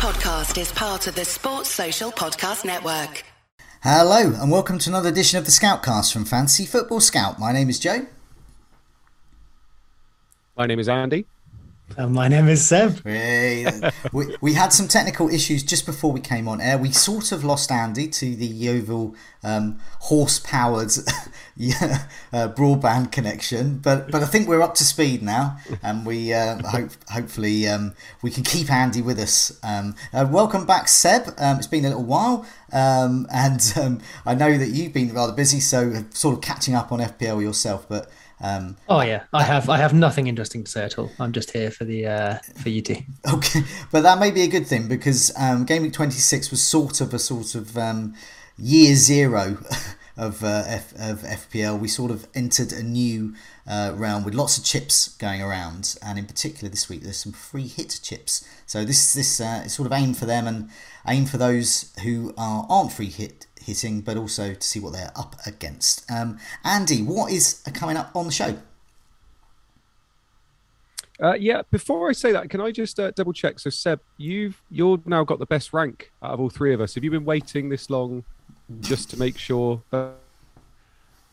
podcast is part of the Sports Social Podcast Network. Hello, and welcome to another edition of the Scoutcast from Fantasy Football Scout. My name is Joe. My name is Andy. And my name is Seb. We, we, had some technical issues just before we came on air. We sort of lost Andy to the Yeovil um, horse-powered yeah, uh, broadband connection, but but I think we're up to speed now, and we uh, hope hopefully um, we can keep Andy with us. Um, uh, welcome back, Seb. Um, it's been a little while, um, and um, I know that you've been rather busy, so sort of catching up on FPL yourself, but. Um, oh yeah, I have I have nothing interesting to say at all. I'm just here for the uh, for you two. Okay, but that may be a good thing because um, Game Week 26 was sort of a sort of um, year zero of uh, F, of FPL. We sort of entered a new uh, round with lots of chips going around, and in particular this week there's some free hit chips. So this this uh, is sort of aimed for them and aimed for those who are aren't free hit hitting, but also to see what they're up against. Um, Andy, what is coming up on the show? Uh, yeah, before I say that, can I just uh, double check? So, Seb, you've you're now got the best rank out of all three of us. Have you been waiting this long just to make sure? That...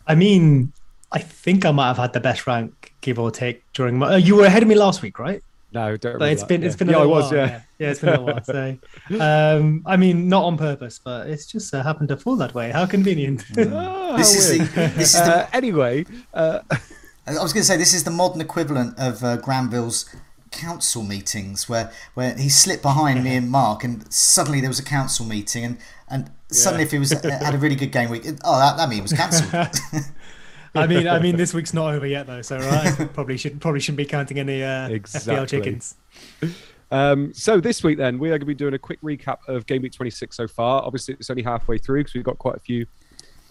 I mean, I think I might have had the best rank, give or take, during my. Uh, you were ahead of me last week, right? No, don't. But it's that. been yeah. it's been yeah, a I while, was yeah. yeah. yeah it's been a while. So, um, I mean, not on purpose, but it's just uh, happened to fall that way. How convenient. oh, this, is the, this is the, uh, anyway. Uh, I was going to say this is the modern equivalent of uh, Granville's council meetings, where where he slipped behind me and Mark, and suddenly there was a council meeting, and and suddenly if he was had a really good game week, oh that that mean was cancelled. I mean, I mean, this week's not over yet though, so right, probably should probably shouldn't be counting any uh, exactly. FPL chickens. Um, so this week, then we are going to be doing a quick recap of game week 26 so far. Obviously, it's only halfway through because we've got quite a few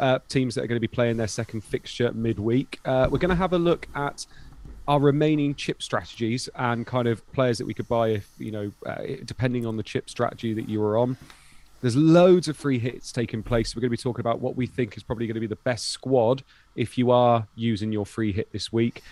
uh, teams that are going to be playing their second fixture midweek. Uh, we're going to have a look at our remaining chip strategies and kind of players that we could buy if you know, uh, depending on the chip strategy that you were on. There's loads of free hits taking place. We're going to be talking about what we think is probably going to be the best squad if you are using your free hit this week.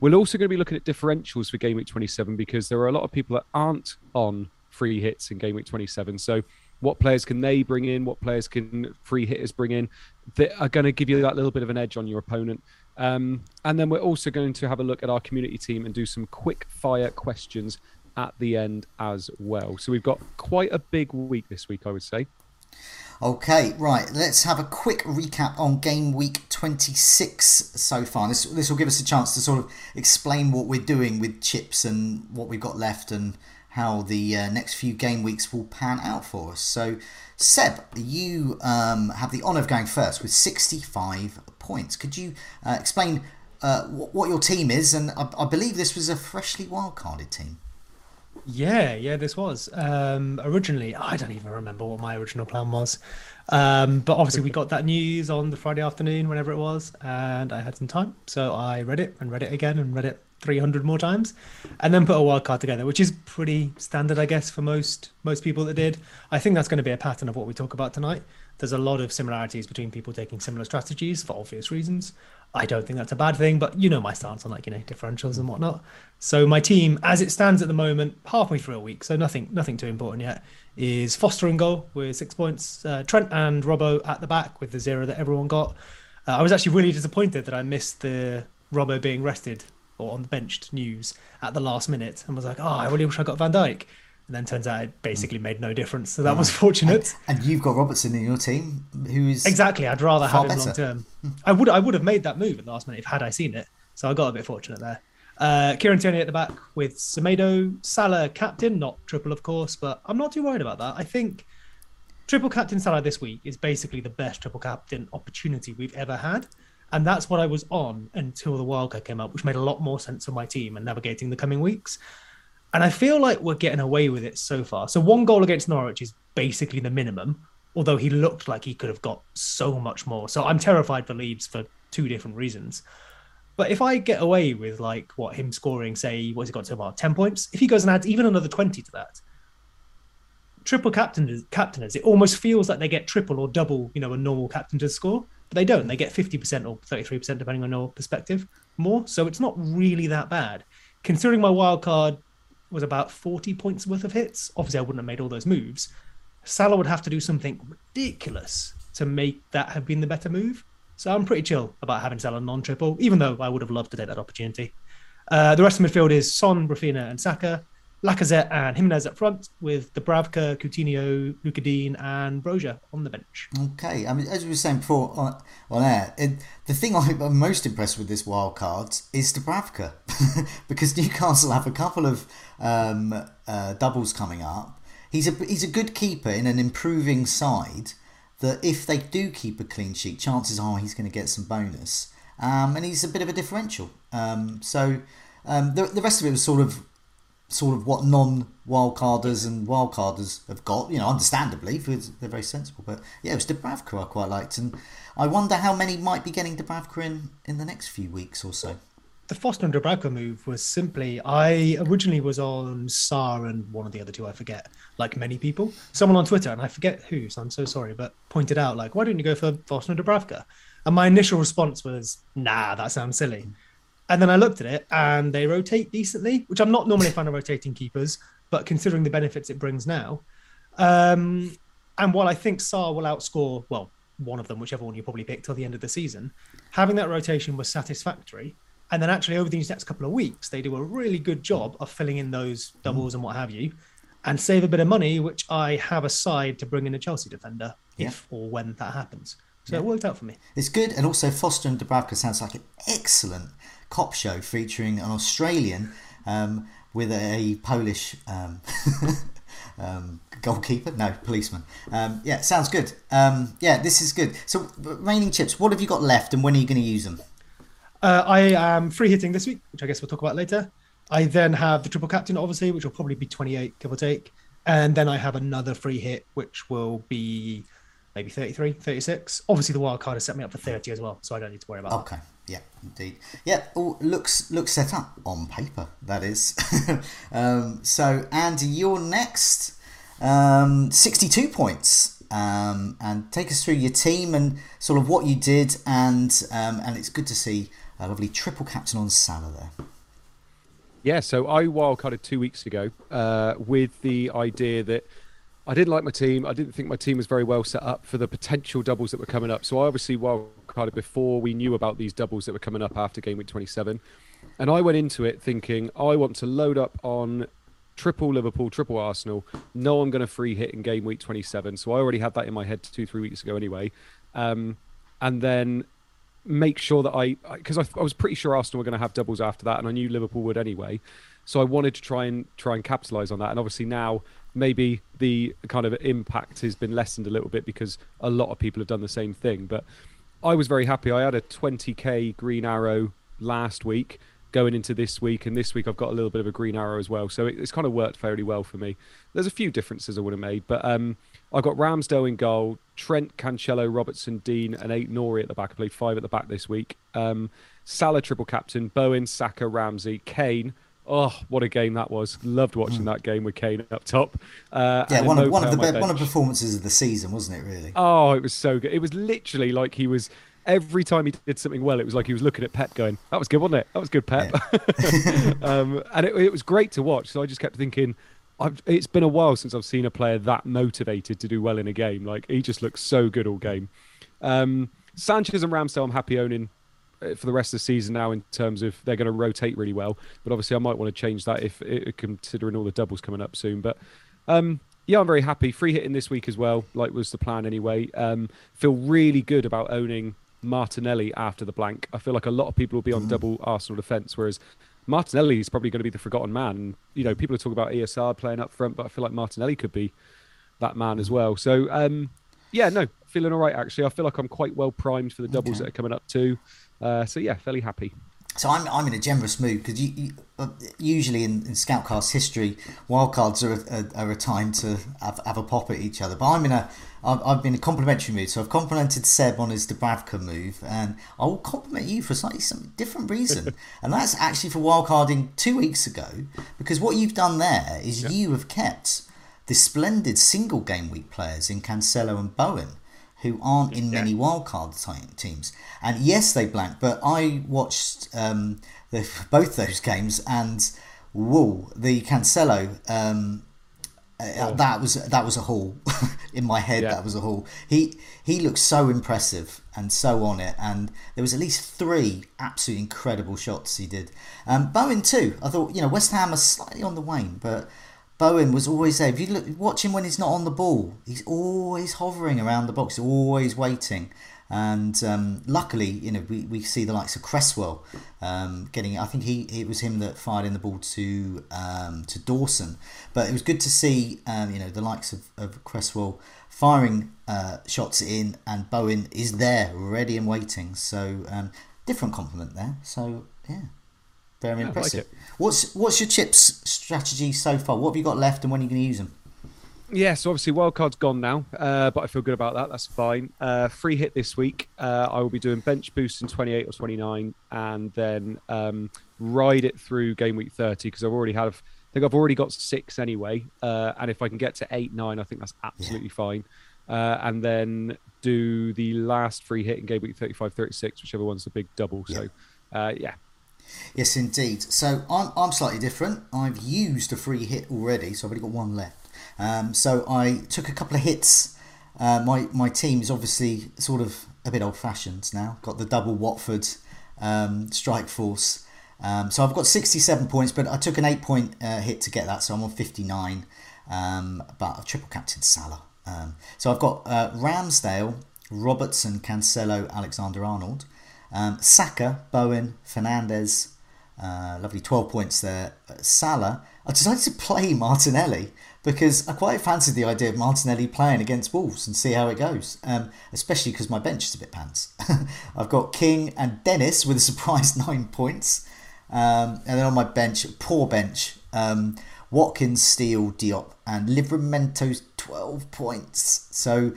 We're also going to be looking at differentials for Game Week 27 because there are a lot of people that aren't on free hits in Game Week 27. So, what players can they bring in? What players can free hitters bring in that are going to give you that little bit of an edge on your opponent? Um, and then we're also going to have a look at our community team and do some quick fire questions at the end as well. So we've got quite a big week this week, I would say. Okay, right. Let's have a quick recap on game week 26 so far. This this will give us a chance to sort of explain what we're doing with chips and what we've got left and how the uh, next few game weeks will pan out for us. So, Seb, you um, have the honour of going first with 65 points. Could you uh, explain uh, what your team is? And I, I believe this was a freshly wildcarded team. Yeah, yeah, this was. Um, originally, I don't even remember what my original plan was. Um, but obviously, we got that news on the Friday afternoon, whenever it was, and I had some time. So I read it and read it again and read it 300 more times and then put a wild card together, which is pretty standard, I guess, for most most people that did. I think that's going to be a pattern of what we talk about tonight. There's a lot of similarities between people taking similar strategies for obvious reasons. I don't think that's a bad thing, but you know my stance on like you know differentials and whatnot. So my team, as it stands at the moment, halfway through a week, so nothing nothing too important yet, is Foster and goal with six points, uh, Trent and Robbo at the back with the zero that everyone got. Uh, I was actually really disappointed that I missed the Robbo being rested or on the benched news at the last minute and was like, oh, I really wish I got Van Dijk. And then turns out it basically made no difference. So that was fortunate. And, and, you've got Robertson in your team, who's exactly. I'd rather have him long term. I would I would have made that move at the last minute if had I seen it. So I got a bit fortunate there. Uh, Kieran Tierney at the back with Semedo, Salah captain, not triple of course, but I'm not too worried about that. I think triple captain Salah this week is basically the best triple captain opportunity we've ever had. And that's what I was on until the wildcard came up, which made a lot more sense for my team and navigating the coming weeks. And I feel like we're getting away with it so far. So one goal against Norwich is basically the minimum, although he looked like he could have got so much more. So I'm terrified for Leeds for two different reasons. But if I get away with like what him scoring, say, what's he got so far, ten points? If he goes and adds even another twenty to that, triple captain captainers, it almost feels like they get triple or double, you know, a normal captain to score but they don't. They get 50% or 33%, depending on your perspective, more. So it's not really that bad. Considering my wild card was about 40 points worth of hits. Obviously, I wouldn't have made all those moves. Salah would have to do something ridiculous to make that have been the better move. So I'm pretty chill about having Salah non-triple, even though I would have loved to take that opportunity. Uh, the rest of the midfield is Son, Raphinha, and Saka. Lacazette and Jimenez up front with Dubravka, Coutinho, Lucas and Broja on the bench. Okay, I mean, as we were saying before on, on air, it, the thing I'm most impressed with this wild card is Dubravka because Newcastle have a couple of um, uh, doubles coming up. He's a he's a good keeper in an improving side. That if they do keep a clean sheet, chances are he's going to get some bonus. Um, and he's a bit of a differential. Um, so um, the, the rest of it was sort of sort of what non wildcarders and wildcarders have got, you know, understandably, they're very sensible. But yeah, it was Dubravka I quite liked. And I wonder how many might be getting Dubravka in in the next few weeks or so. The Foster and Dubravka move was simply, I originally was on Sá and one of the other two, I forget, like many people. Someone on Twitter, and I forget who, so I'm so sorry, but pointed out, like, why don't you go for Foster and Dubravka? And my initial response was, nah, that sounds silly. And then I looked at it and they rotate decently, which I'm not normally a fan of rotating keepers, but considering the benefits it brings now. Um, and while I think Sá will outscore, well, one of them, whichever one you probably pick till the end of the season, having that rotation was satisfactory. And then actually over these next couple of weeks, they do a really good job of filling in those doubles and what have you, and save a bit of money, which I have aside to bring in a Chelsea defender yeah. if or when that happens. So yeah. it worked out for me. It's good, and also Foster and Dubravka sounds like an excellent cop show featuring an Australian um, with a Polish um, um, goalkeeper. No, policeman. Um, yeah, sounds good. Um, yeah, this is good. So, remaining chips, what have you got left and when are you going to use them? Uh, I am free hitting this week, which I guess we'll talk about later. I then have the triple captain, obviously, which will probably be 28, give or take. And then I have another free hit, which will be maybe 33, 36. Obviously, the wild card has set me up for 30 as well, so I don't need to worry about that okay. Yeah, indeed. Yeah, all looks looks set up on paper. That is. um, so, Andy, you're next. Um, Sixty-two points, um, and take us through your team and sort of what you did, and um, and it's good to see a lovely triple captain on Salah there. Yeah, so I wildcarded two weeks ago uh, with the idea that I didn't like my team. I didn't think my team was very well set up for the potential doubles that were coming up. So I obviously wildcarded before we knew about these doubles that were coming up after game week 27. And I went into it thinking I want to load up on triple Liverpool, triple Arsenal. No, I'm going to free hit in game week 27. So I already had that in my head two, three weeks ago anyway. Um, and then make sure that I, because I, I was pretty sure Arsenal were going to have doubles after that, and I knew Liverpool would anyway. So I wanted to try and try and capitalize on that. And obviously now maybe the kind of impact has been lessened a little bit because a lot of people have done the same thing. But I was very happy. I had a 20k green arrow last week going into this week, and this week I've got a little bit of a green arrow as well. So it's kind of worked fairly well for me. There's a few differences I would have made, but um, I've got Ramsdale in goal, Trent, Cancelo, Robertson, Dean, and Aït-Nouri at the back. I played five at the back this week. Um, Salah triple captain, Bowen, Saka, Ramsey, Kane, Oh, what a game that was! Loved watching mm. that game with Kane up top. Uh, yeah, one of one of the one of the performances of the season, wasn't it? Really? Oh, it was so good. It was literally like he was. Every time he did something well, it was like he was looking at Pep, going, "That was good, wasn't it? That was good, Pep." Yeah. um, and it, it was great to watch. So I just kept thinking, I've, it's been a while since I've seen a player that motivated to do well in a game. Like he just looks so good all game. Um, Sanchez and Ramsdale, I'm happy owning for the rest of the season now in terms of they're going to rotate really well. But obviously, I might want to change that if considering all the doubles coming up soon. But um, yeah, I'm very happy. Free hitting this week as well, like was the plan anyway. Um, feel really good about owning Martinelli after the blank. I feel like a lot of people will be on mm. double Arsenal defence, whereas Martinelli is probably going to be the forgotten man. You know, people are talking about ESR playing up front, but I feel like Martinelli could be that man as well. So, um, yeah, no, feeling all right actually. I feel like I'm quite well primed for the doubles okay. that are coming up too. Uh, so yeah, fairly happy. So I'm, I'm in a generous mood because you, you, uh, usually in, in Scoutcast history, wildcards are a, are a time to have, have a pop at each other. But I'm in a I've, I've been in a complimentary mood. So I've complimented Seb on his Dubravka move, and I will compliment you for slightly some different reason. and that's actually for wildcarding two weeks ago because what you've done there is you have kept the splendid single game week players in Cancelo and Bowen who aren't in many wildcard teams. And yes, they blank, but I watched um, the, both those games and whoa, the Cancelo. Um, uh, That was that was a haul in my head. Yeah. That was a haul. He he looked so impressive and so on it, and there was at least three absolutely incredible shots he did. Um, Bowen too. I thought you know West Ham are slightly on the wane, but Bowen was always there. If you look, watch him when he's not on the ball, he's always hovering around the box, always waiting. And um, luckily, you know, we, we see the likes of Cresswell um, getting. I think he it was him that fired in the ball to um, to Dawson. But it was good to see, um, you know, the likes of, of Cresswell firing uh, shots in, and Bowen is there, ready and waiting. So um, different compliment there. So yeah, very I like impressive. it. What's what's your chips strategy so far? What have you got left, and when are you going to use them? Yeah, so obviously wildcard's gone now, uh, but I feel good about that. That's fine. Uh, free hit this week. Uh, I will be doing bench boost in 28 or 29, and then um, ride it through game week 30 because I've already have. I think I've already got six anyway, uh, and if I can get to eight, nine, I think that's absolutely fine. Uh, and then do the last free hit in game week 35, 36, whichever one's the big double. So, uh, yeah, Yes, indeed. So I'm, I'm slightly different. I've used a free hit already, so I've only got one left. Um, so I took a couple of hits. Uh, my my team is obviously sort of a bit old fashioned now. Got the double Watford um, strike force. Um, so I've got 67 points, but I took an eight point uh, hit to get that, so I'm on 59. Um, but I've triple captain Salah. Um, so I've got uh, Ramsdale, Robertson, Cancelo, Alexander Arnold, um, Saka, Bowen, Fernandes. Uh, lovely 12 points there. Uh, Salah. I decided to play Martinelli because I quite fancied the idea of Martinelli playing against Wolves and see how it goes, um, especially because my bench is a bit pants. I've got King and Dennis with a surprise nine points. Um, and then on my bench, poor bench, um, Watkins, Steele, Diop, and Livramento's 12 points. So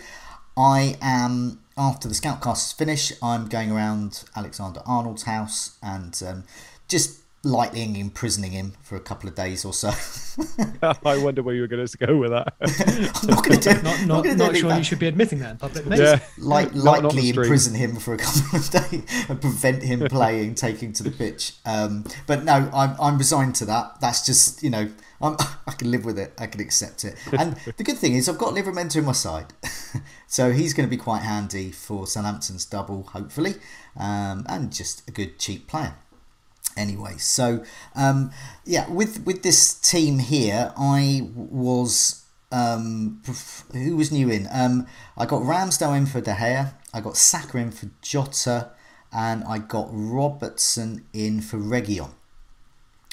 I am, after the Scoutcast is finished, I'm going around Alexander Arnold's house and um, just lightly imprisoning him for a couple of days or so. I wonder where you were going to go with that. I'm not going to do Not, I'm not, do not sure bad. you should be admitting that in public. mate. yeah, Light, Not on lightly stream. imprison him for a couple of days and prevent him playing, taking to the pitch. Um, but no, I'm, I'm resigned to that. That's just, you know, I'm, I can live with it. I can accept it. And the good thing is, I've got Livramento on my side. so he's going to be quite handy for Southampton's double, hopefully. Um, and just a good, cheap player anyway so um yeah with with this team here i was um who was new in um i got ramsdale in for de gea i got saka in for jota and i got robertson in for Reguilón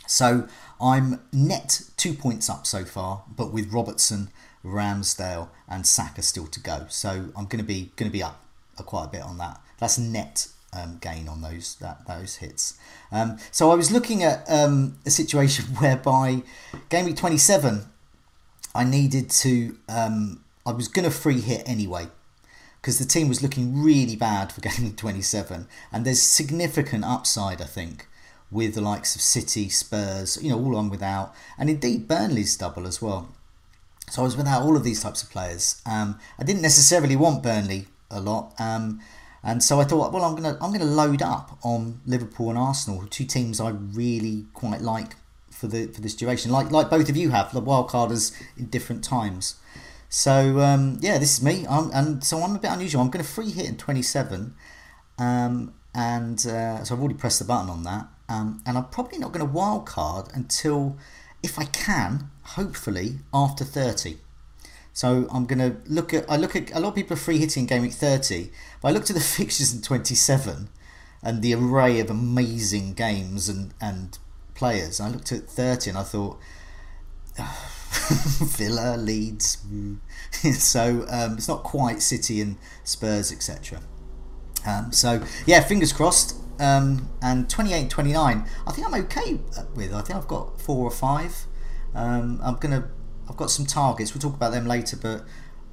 so i'm net two points up so far but with robertson ramsdale and saka still to go so i'm going to be going to be up uh, quite a bit on that that's net um, gain on those that those hits. Um, so I was looking at um, a situation whereby game week 27, I needed to. Um, I was going to free hit anyway because the team was looking really bad for game week 27, and there's significant upside I think with the likes of City, Spurs, you know, all on without, and indeed Burnley's double as well. So I was without all of these types of players. Um, I didn't necessarily want Burnley a lot. Um, and so I thought, well, I'm gonna I'm gonna load up on Liverpool and Arsenal, two teams I really quite like for the for this duration, like like both of you have the wild carders in different times. So um, yeah, this is me, I'm, and so I'm a bit unusual. I'm going to free hit in 27, um, and uh, so I've already pressed the button on that, um, and I'm probably not going to wild card until, if I can, hopefully after 30. So I'm going to look at. I look at a lot of people are free hitting game week 30, but I looked at the fixtures in 27 and the array of amazing games and and players. I looked at 30 and I thought Villa, Leeds. mm. so um, it's not quite City and Spurs, etc. Um, so yeah, fingers crossed. Um, and 28 29, I think I'm okay with. I think I've got four or five. Um, I'm gonna. I've got some targets. We'll talk about them later. But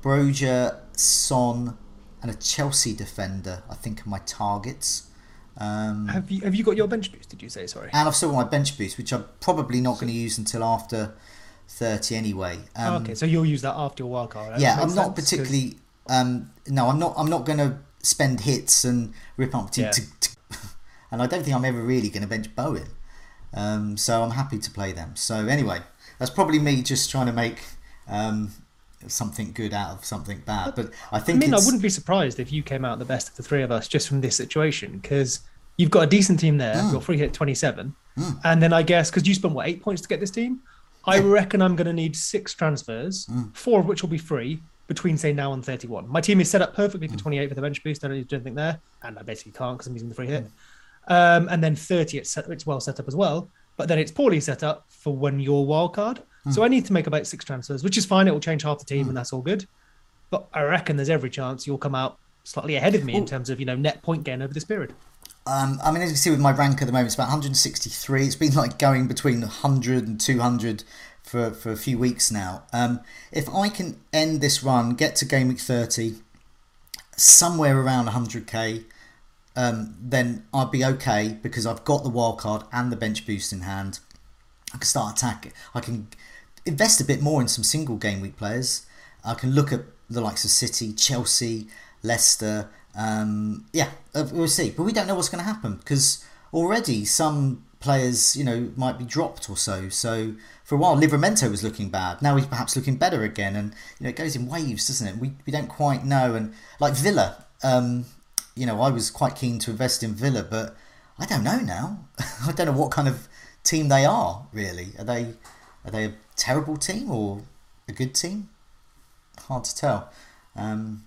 Broja, Son, and a Chelsea defender. I think are my targets. Um, Have you have you got your bench boost? Did you say sorry? and I've still got my bench boost, which I'm probably not going to use until after 30 anyway. Um, Oh, okay, so you'll use that after your wildcard. That yeah, I'm not particularly. Um, no, I'm not. I'm not going to spend hits and rip up to, Yeah. to, to- And I don't think I'm ever really going to bench Bowen. Um, so I'm happy to play them. So anyway, that's probably me just trying to make um, something good out of something bad. But I think I mean, I wouldn't be surprised if you came out the best of the three of us just from this situation because you've got a decent team there. Mm. You're free hit 27. And then I guess because you spent what, eight points to get this team? I reckon I'm going to need six transfers, Mm. four of which will be free between, say, now and 31. My team is set up perfectly Mm. for 28 with the bench boost. I don't need to do anything there. And I basically can't because I'm using the free Mm. hit. Um, and then 30, it's, set, it's well set up as well. But then it's poorly set up for when you're wild card. Mm. So I need to make about six transfers, which is fine. It will change half the team, and that's all good. But I reckon there's every chance you'll come out slightly ahead of me in terms of you know net point gain over this period. Um, I mean, as you can see with my rank at the moment, it's about 163. It's been like going between 100 and 200 for, for a few weeks now. Um, if I can end this run, get to game week 30, somewhere around 100k, um, then I'd be okay because I've got the wild card and the bench boost in hand. I can start attacking. I can invest a bit more in some single game week players. I can look at the likes of City, Chelsea, Leicester. Um, yeah, uh, we'll see. But we don't know what's going to happen because already some players, you know, might be dropped or so. So for a while, Livramento was looking bad. Now he's perhaps looking better again, and you know, it goes in waves, doesn't it? We we don't quite know. And like Villa, um, you know, I was quite keen to invest in Villa, but I don't know now. I don't know what kind of team they are. Really, are they are they a terrible team or a good team? Hard to tell. Um,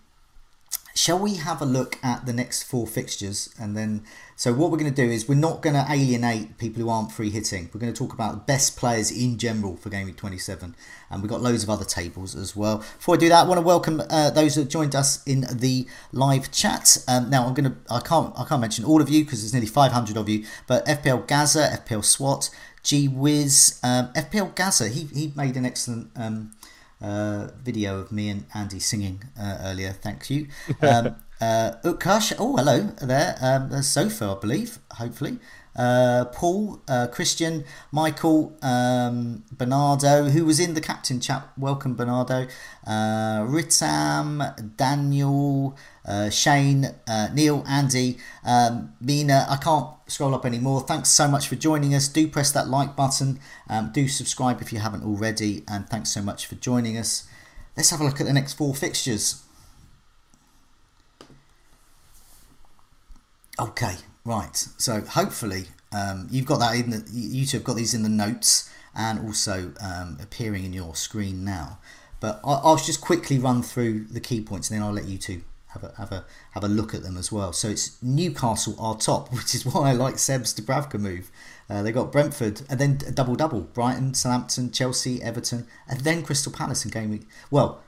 shall we have a look at the next four fixtures and then so what we're going to do is we're not going to alienate people who aren't free hitting. We're going to talk about the best players in general for game week 27 and we've got loads of other tables as well. Before i do that i want to welcome uh, those that joined us in the live chat. Um, now i'm going to i can't i can't mention all of you because there's nearly 500 of you but fpl gaza fpl swat g wiz um, fpl gaza. He, he made an excellent um, uh, video of me and Andy singing uh, earlier. Thank you. Um, uh, Utkarsh, oh hello there. Um, Sofa, I believe. Hopefully. Uh, Paul, uh, Christian, Michael, um, Bernardo, who was in the captain chat. Welcome, Bernardo. Uh, Ritam, Daniel, uh, Shane, uh, Neil, Andy, um, Mina. I can't scroll up anymore. Thanks so much for joining us. Do press that like button. Um, do subscribe if you haven't already. And thanks so much for joining us. Let's have a look at the next four fixtures. Okay, right. So hopefully um, you've got that in the you two have got these in the notes and also um, appearing in your screen now. But I'll, I'll just quickly run through the key points and then I'll let you two have a have a have a look at them as well. So it's Newcastle are top, which is why I like Seb's Dubravka move. Uh, they got Brentford and then double double: Brighton, Southampton, Chelsea, Everton, and then Crystal Palace in game week. Well,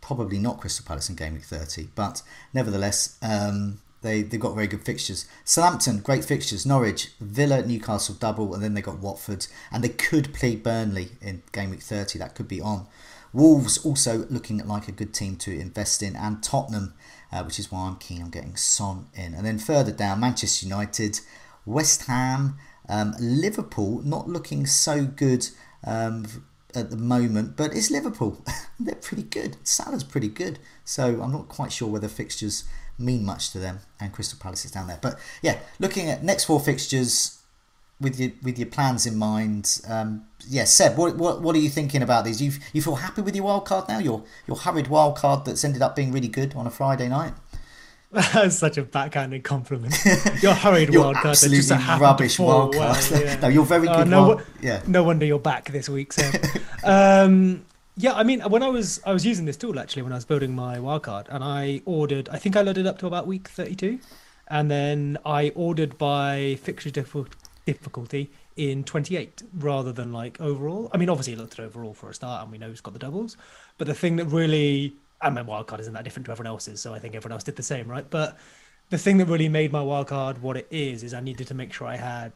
probably not Crystal Palace in game week thirty, but nevertheless, um, they they've got very good fixtures. Southampton, great fixtures. Norwich, Villa, Newcastle double, and then they got Watford, and they could play Burnley in game week thirty. That could be on. Wolves also looking like a good team to invest in, and Tottenham, uh, which is why I'm keen on getting Son in. And then further down, Manchester United, West Ham, um, Liverpool, not looking so good um, at the moment, but it's Liverpool. They're pretty good. Salah's pretty good, so I'm not quite sure whether fixtures mean much to them. And Crystal Palace is down there, but yeah, looking at next four fixtures with your with your plans in mind. Um, yeah, Seb, what, what what are you thinking about these? You you feel happy with your wild card now? Your your hurried wild card that's ended up being really good on a Friday night. That's such a backhanded compliment. Your hurried Your wild card that just happened rubbish wild well, card. yeah. no, you're very Oh, good. no, wild- yeah. no wonder you're back this week, Sam. um, yeah, I mean, when I was I was using this tool actually when I was building my wildcard, and I ordered. I think I loaded up to about week thirty-two, and then I ordered by fixture diffi- difficulty in twenty-eight rather than like overall. I mean, obviously, it looked at overall for a start, and we know who's got the doubles. But the thing that really, and my wildcard isn't that different to everyone else's, so I think everyone else did the same, right? But the thing that really made my wildcard what it is is I needed to make sure I had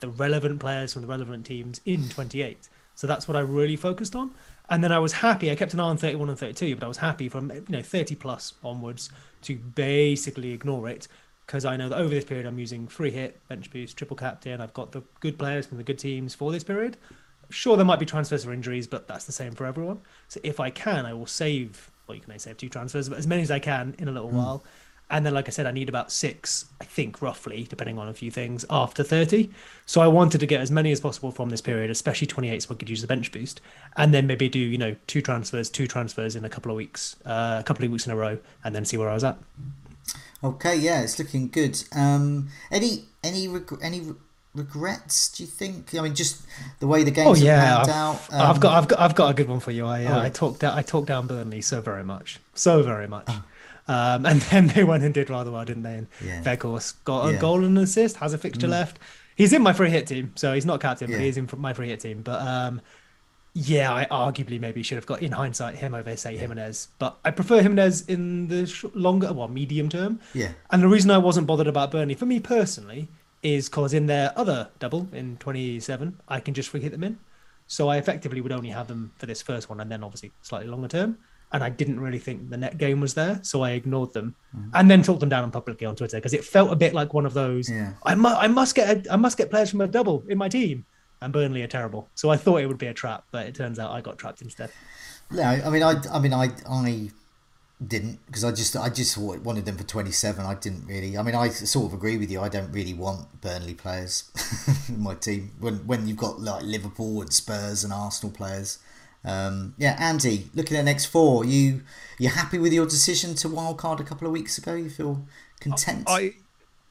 the relevant players from the relevant teams in 28. So that's what I really focused on. And then I was happy. I kept an eye on 31 and 32, but I was happy from you know 30 plus onwards to basically ignore it because I know that over this period I'm using free hit, bench boost, triple captain. I've got the good players from the good teams for this period. Sure, there might be transfers or injuries, but that's the same for everyone. So if I can, I will save. Well, you can only save two transfers, but as many as I can in a little hmm. while. And then, like I said, I need about six, I think, roughly, depending on a few things, after 30. So I wanted to get as many as possible from this period, especially 28, so I could use the bench boost. And then maybe do, you know, two transfers, two transfers in a couple of weeks, uh, a couple of weeks in a row, and then see where I was at. Okay, yeah, it's looking good. Um, any any reg- any re- regrets? Do you think? I mean, just the way the games oh yeah, I've, out. I've um, got I've got I've got a good one for you. I uh, Oh. I talked down I talked down Burnley so very much, so very much. Um, and then they went and did rather well, didn't they? And Ah. Yeah. Weghorst got a Yeah. Mm. goal and an assist, has a fixture left. He's in my free hit team, so he's not captain, but Yeah. he's in my free hit team. But um, yeah, I arguably maybe should have got in hindsight him over say Jimenez, but I prefer Jimenez in the sh- longer, well, medium term. Yeah. And the reason I wasn't bothered about Burnley, for me personally, is because in their other double in 27, I can just free hit them in. So I effectively would only have them for this first one and then obviously slightly longer term. And I didn't really think the net game was there, so I ignored them, Mm. and then talked them down publicly on Twitter because it felt a bit like one of those. Yeah. I must, I must get, a, I must get players from a double in my team, and Burnley are terrible. So I thought it would be a trap, but it turns out I got trapped instead. Yeah, I mean, I, I mean, I, I didn't because I just, I just wanted them for twenty seven. I didn't really. I mean, I sort of agree with you. I don't really want Burnley players in my team when when you've got like Liverpool and Spurs and Arsenal players. Um, yeah, Andy, looking at next four, you you happy with your decision to wildcard a couple of weeks ago? You feel content? I,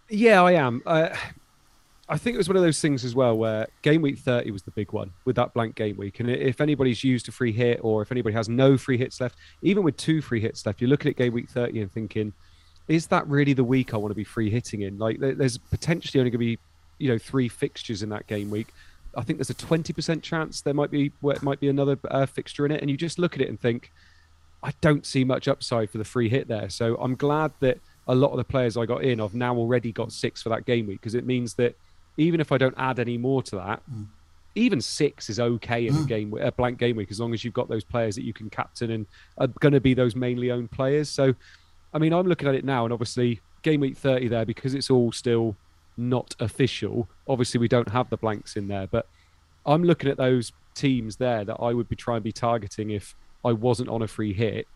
yeah, I am. Uh, I think it was one of those things as well where game week 30 was the big one with that blank game week. And if anybody's used a free hit or if anybody has no free hits left, even with two free hits left, you're looking at game week 30 and thinking, is that really the week I want to be free hitting in? Like, there's potentially only going to be, you know, three fixtures in that game week. I think there's a 20% chance there might be where it might be another uh, fixture in it. And you just look at it and think, I don't see much upside for the free hit there. So I'm glad that a lot of the players I got in, I've now already got six for that game week because it means that even if I don't add any more to that, even six is okay in a game a blank game week as long as you've got those players that you can captain and are going to be those mainly owned players. So, I mean, I'm looking at it now, and obviously game week 30 there because it's all still not official. Obviously, we don't have the blanks in there, but I'm looking at those teams there that I would be trying to be targeting if I wasn't on a free hit.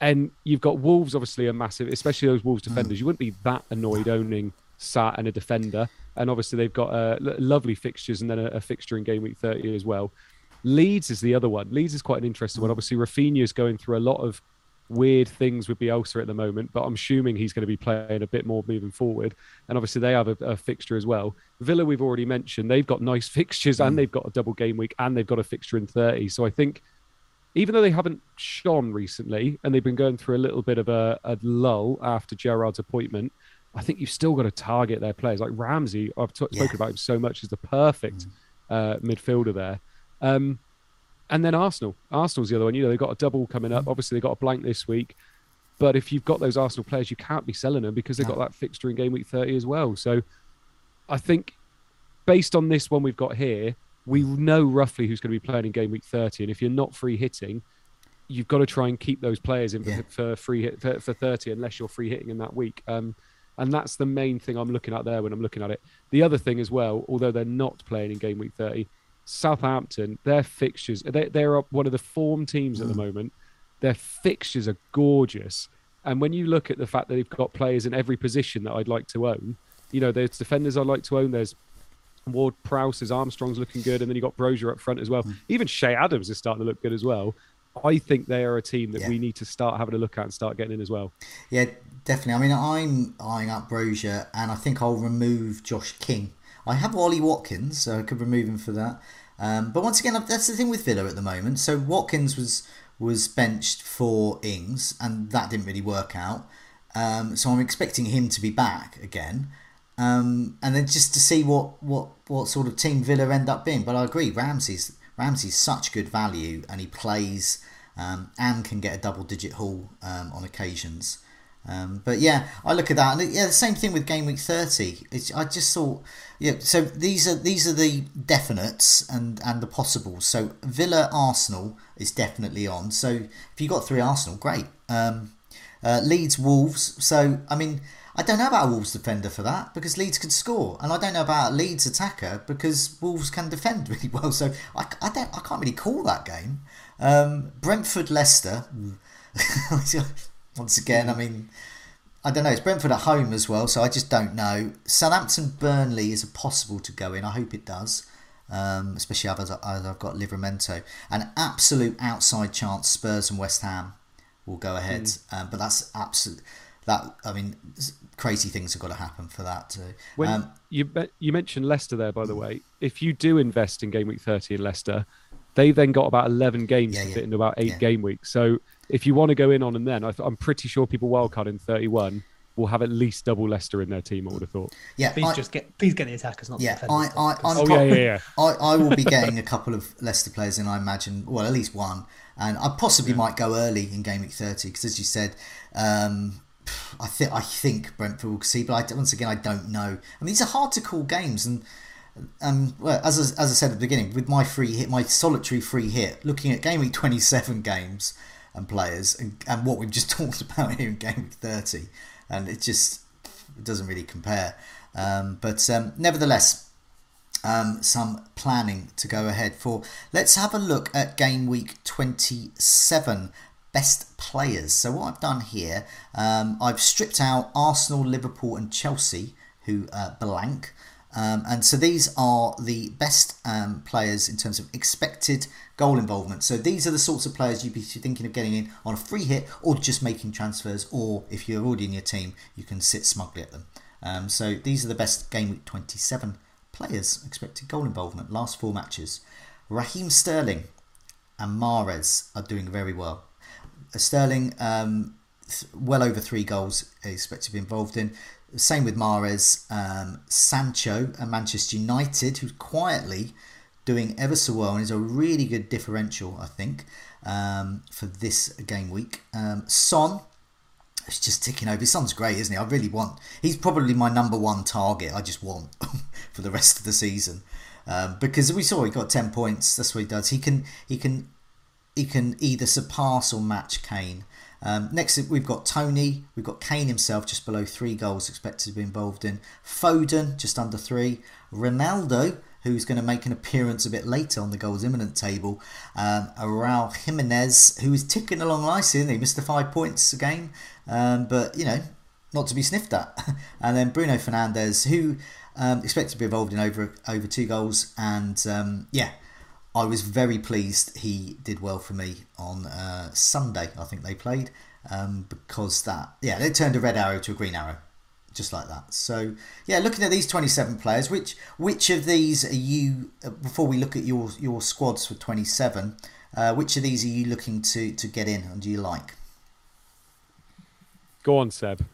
And you've got Wolves, obviously, a massive, especially those Wolves defenders. You wouldn't be that annoyed owning Sat and a defender. And obviously, they've got uh, lovely fixtures and then a, a fixture in game week 30 as well. Leeds is the other one. Leeds is quite an interesting one. Obviously, Raphinha is going through a lot of weird things with Bielsa at the moment, but I'm assuming he's going to be playing a bit more moving forward. And obviously, they have a, a fixture as well. Villa, we've already mentioned, they've got nice fixtures and they've got a double game week and they've got a fixture in 30. So I think even though they haven't shone recently and they've been going through a little bit of a, a lull after Gerrard's appointment, I think you've still got to target their players. Like Ramsey, I've t- Yeah. spoken about him so much as the perfect uh, midfielder there. Um, and then Arsenal. Arsenal's the other one. You know, they've got a double coming up. Obviously, they got a blank this week. But if you've got those Arsenal players, you can't be selling them because they've got that fixture in game week 30 as well. So I think based on this one we've got here, we know roughly who's going to be playing in game week 30. And if you're not free hitting, you've got to try and keep those players in for, Yeah. for free hit for, for 30 unless you're free hitting in that week. Um, and that's the main thing I'm looking at there when I'm looking at it. The other thing as well, although they're not playing in game week 30, Southampton, their fixtures, they, they're one of the form teams at the mm. moment. Their fixtures are gorgeous. And when you look at the fact that they've got players in every position that I'd like to own, you know, there's defenders I'd like to own. There's Ward Prowse, there's Armstrong's looking good, and then you've got Broja up front as well. Mm. Even Che Adams is starting to look good as well. I think they are a team that Yeah. we need to start having a look at and start getting in as well. Yeah, definitely. I mean, I'm eyeing up Broja, and I think I'll remove Josh King. I have Ollie Watkins, so I could remove him for that. Um, but once again, that's the thing with Villa at the moment. So Watkins was was benched for Ings, and that didn't really work out. Um, so I'm expecting him to be back again, um, and then just to see what, what what sort of team Villa end up being. But I agree, Ramsey's Ramsey's such good value, and he plays um, and can get a double digit haul um, on occasions. Um, but yeah, I look at that, and yeah, the same thing with game week thirty. It's, I just thought, yeah. So these are these are the definites and and the possibles. So Villa Arsenal is definitely on. So if you got three Arsenal, great. Um, uh, Leeds Wolves. So I mean, I don't know about Wolves defender for that because Leeds can score, and I don't know about Leeds attacker because Wolves can defend really well. So I, I don't I can't really call that game. Um, Brentford Leicester. Once again, I mean, I don't know. It's Brentford at home as well, so I just don't know. Southampton Burnley is a possible to go in. I hope it does, um, especially as, as I've got Livramento. An absolute outside chance Spurs and West Ham will go ahead, mm. um, but that's absolute. That I mean, crazy things have got to happen for that too. When um, you you mentioned Leicester there, by the way, if you do invest in game week thirty in Leicester, they then got about eleven games yeah, to yeah. fit into about eight yeah. game weeks. So if you want to go in on and then, I am pretty sure people wildcard in 31 will have at least double Leicester in their team. I would have thought. Yeah, please I, just get please get the attackers, not yeah. the defenders. I, I, I'm oh, yeah, yeah, yeah. I, I will be getting a couple of Leicester players in. I imagine, well, at least one, and I possibly yeah. might go early in game week 30 because, as you said. Um, I think I think Brentford will see, but I, once again I don't know. I mean, these are hard to call games, and um, well, as as I said at the beginning, with my free hit, my solitary free hit, looking at game week twenty seven games, and players and, and what we've just talked about here in game 30 and it just it doesn't really compare. Um, but um, nevertheless um, some planning to go ahead for. Let's have a look at game week 27 best players. So what I've done here um, I've stripped out Arsenal Liverpool and Chelsea who uh, blank um, and so these are the best um, players in terms of expected goal involvement. So these are the sorts of players you'd be thinking of getting in on a free hit or just making transfers, or if you're already in your team, you can sit smugly at them. Um, so these are the best game week 27 players expected goal involvement last four matches. Raheem Sterling and Mahrez are doing very well. Sterling, um, well over three goals expected to be involved in. Same with Mahrez, um, Sancho and Manchester United, who's quietly doing ever so well and is a really good differential, I think, um, for this game week. Um, Son is just ticking over. Son's great, isn't he? I really want. He's probably my number one target. I just want for the rest of the season um, because we saw he got ten points. That's what he does. He can he can he can either surpass or match Kane. Um, next, we've got Tony. We've got Kane himself, just below three goals expected to be involved in. Foden, just under three. Ronaldo, who's going to make an appearance a bit later on the goals imminent table. Um, Raul Jimenez, who is ticking along nicely, isn't he? Missed the five points again, um, but you know, not to be sniffed at. and then Bruno Fernandes, who um, expected to be involved in over over two goals, and um, yeah I was very pleased he did well for me on uh, Sunday. I think they played um, because that yeah they turned a red arrow to a green arrow, just like that. So yeah, looking at these twenty seven players, which which of these are you? Uh, before we look at your your squads for twenty seven, uh, which of these are you looking to to get in and do you like? Go on, Seb.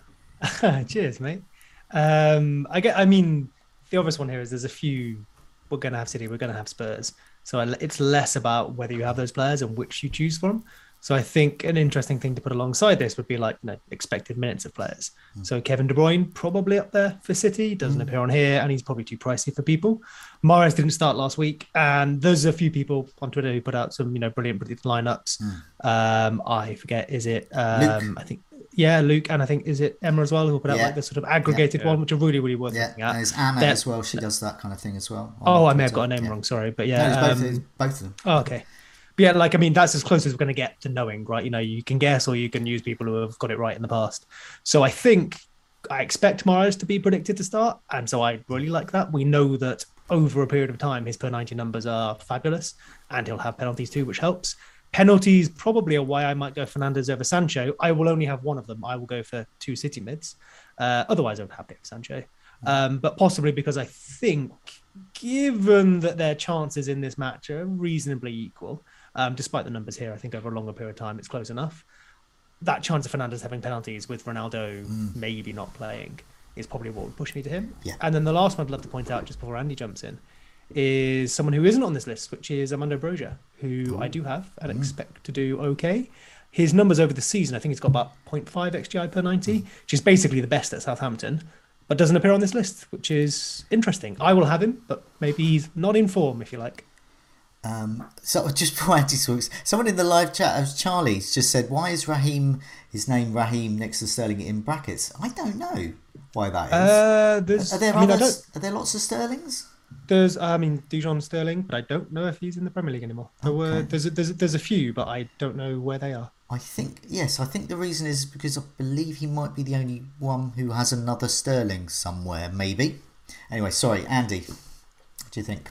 Cheers, mate. Um, I get. I mean, the obvious one here is there's a few. We're going to have City. We're going to have Spurs. So it's less about whether you have those players and which you choose from. So I think an interesting thing to put alongside this would be like you know, expected minutes of players. Mm. So Kevin De Bruyne probably up there for City doesn't mm. appear on here, and he's probably too pricey for people. Mahrez didn't start last week, and there's a few people on Twitter who put out some you know brilliant, brilliant lineups. Mm. Um, I forget is it um, I think yeah, Luke, and I think is it Emma as well who put out yeah. like the sort of aggregated yeah. one, which are really, really worth yeah. looking at. There's Anna They're, as well. She does that kind of thing as well. Oh, I may have got a name wrong. Sorry, but yeah, no, both, um, both of them. Oh, okay. But yeah, like I mean, that's as close as we're going to get to knowing, right? You know, you can guess or you can use people who have got it right in the past. So I think I expect Mahrez to be predicted to start, and so I really like that. We know that over a period of time, his per ninety numbers are fabulous, and he'll have penalties too, which helps. Penalties probably are why I might go Fernandes over Sancho. I will only have one of them. I will go for two City mids. Uh, otherwise, I would have picked Sancho. Um, but possibly because I think, given that their chances in this match are reasonably equal, um, despite the numbers here, I think over a longer period of time it's close enough. That chance of Fernandes having penalties with Ronaldo mm. maybe not playing is probably what would push me to him. Yeah. And then the last one I'd love to point out just before Andy jumps in is someone who isn't on this list, which is Armando Broja, who Ooh. I do have and mm. expect to do okay. His numbers over the season, I think he's got about 0.5 XGI per 90, mm. which is basically the best at Southampton, but doesn't appear on this list, which is interesting. I will have him, but maybe he's not in form, if you like. Um, so just before Andy talks, someone in the live chat, as Charlie's just said, why is Raheem his name Raheem next to Sterling in brackets? I don't know why that is. Uh, are there I mean, others, are there lots of Sterlings? There's, I mean, Dujon Sterling, but I don't know if he's in the Premier League anymore. Okay. Were, there's, a, there's, a, there's a few, but I don't know where they are. I think yes. I think the reason is because I believe he might be the only one who has another Sterling somewhere. Maybe. Anyway, sorry, Andy. What do you think?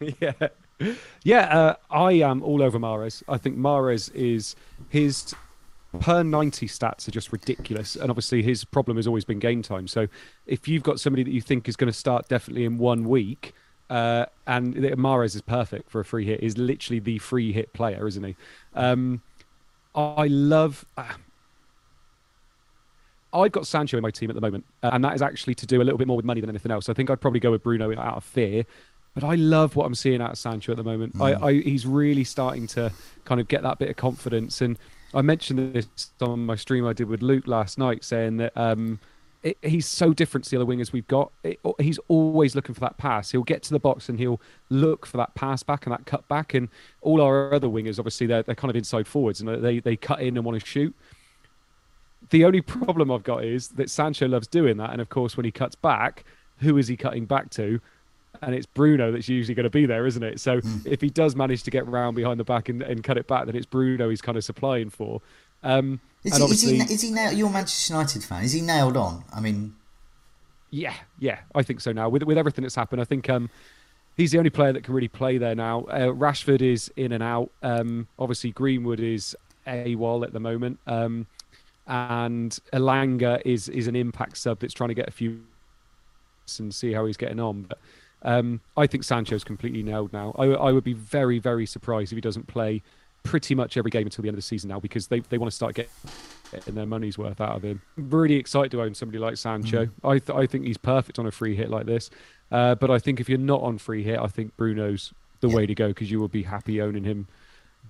yeah, yeah. Uh, I am all over Mahrez. I think Mahrez is his per 90 stats are just ridiculous. And obviously, his problem has always been game time. So if you've got somebody that you think is going to start definitely in one week, uh, and Mahrez is perfect for a free hit, is literally the free hit player, isn't he? Um, I love. Uh, I've got Sancho in my team at the moment, uh, and that is actually to do a little bit more with money than anything else. I think I'd probably go with Bruno out of fear, but I love what I'm seeing out of Sancho at the moment. Mm. I, I, he's really starting to kind of get that bit of confidence, and I mentioned this on my stream I did with Luke last night, saying that um, it, he's so different to the other wingers we've got. It, he's always looking for that pass. He'll get to the box and he'll look for that pass back and that cut back. And all our other wingers, obviously, they're, they're kind of inside forwards and they, they cut in and want to shoot. The only problem I've got is that Sancho loves doing that. And of course, when he cuts back, who is he cutting back to? And it's Bruno that's usually going to be there, isn't it? So mm. if he does manage to get round behind the back and, and cut it back, then it's Bruno he's kind of supplying for. Um, is, he, is, he, is he now? You're Manchester United fan. Is he nailed on? I mean, yeah, yeah, I think so now. With with everything that's happened, I think um, he's the only player that can really play there now. Uh, Rashford is in and out. Um, obviously, Greenwood is a wall at the moment, um, and Elanga is is an impact sub that's trying to get a few and see how he's getting on. But um, I think Sancho's completely nailed now. I, I, would be very, very surprised if he doesn't play pretty much every game until the end of the season now because they, they want to start getting their money's worth out of him. really excited to own somebody like Sancho. Mm. I, th- I think he's perfect on a free hit like this. Uh, but I think if you're not on free hit, I think Bruno's the yeah. way to go because you will be happy owning him.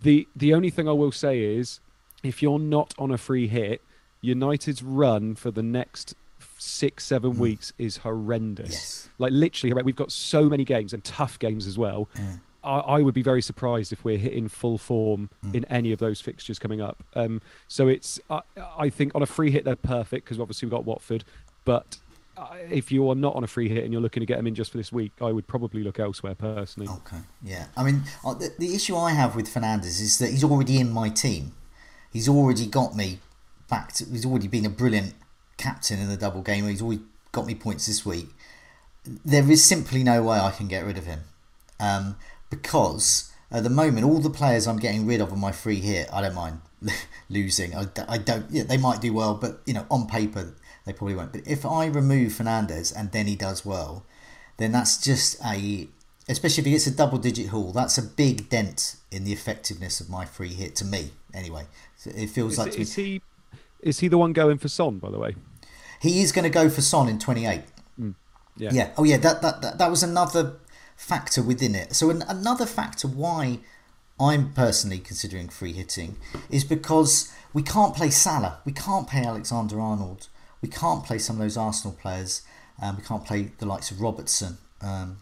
The the only thing I will say is if you're not on a free hit, United's run for the next six, seven mm. weeks is horrendous. Yes. Like literally, we've got so many games and tough games as well. Mm. I, I, would be very surprised if we're hitting full form mm. in any of those fixtures coming up. Um, so it's, I, I, think on a free hit they're perfect because obviously we've got Watford, but uh, if you are not on a free hit and you're looking to get them in just for this week, I would probably look elsewhere personally. Okay, yeah. I mean, uh, the, the issue I have with Fernandes is that he's already in my team. He's already got me back. To, he's already been a brilliant captain in the double game. He's always got me points this week. There is simply no way I can get rid of him um, because at the moment all the players I'm getting rid of on my free hit, I don't mind losing. I, I don't. Yeah, they might do well, but you know, on paper they probably won't. But if I remove Fernandes and then he does well, then that's just a especially if he gets a double digit haul, that's a big dent in the effectiveness of my free hit to me. Anyway, so it feels is, like is he is he the one going for Son, by the way? He is going to go for Son in 28. Mm, yeah. Yeah. Oh, yeah. That, that, that, that was another factor within it. So, an, another factor why I'm personally considering free hitting is because we can't play Salah. We can't play Alexander Arnold. We can't play some of those Arsenal players. Um, we can't play the likes of Robertson. Um,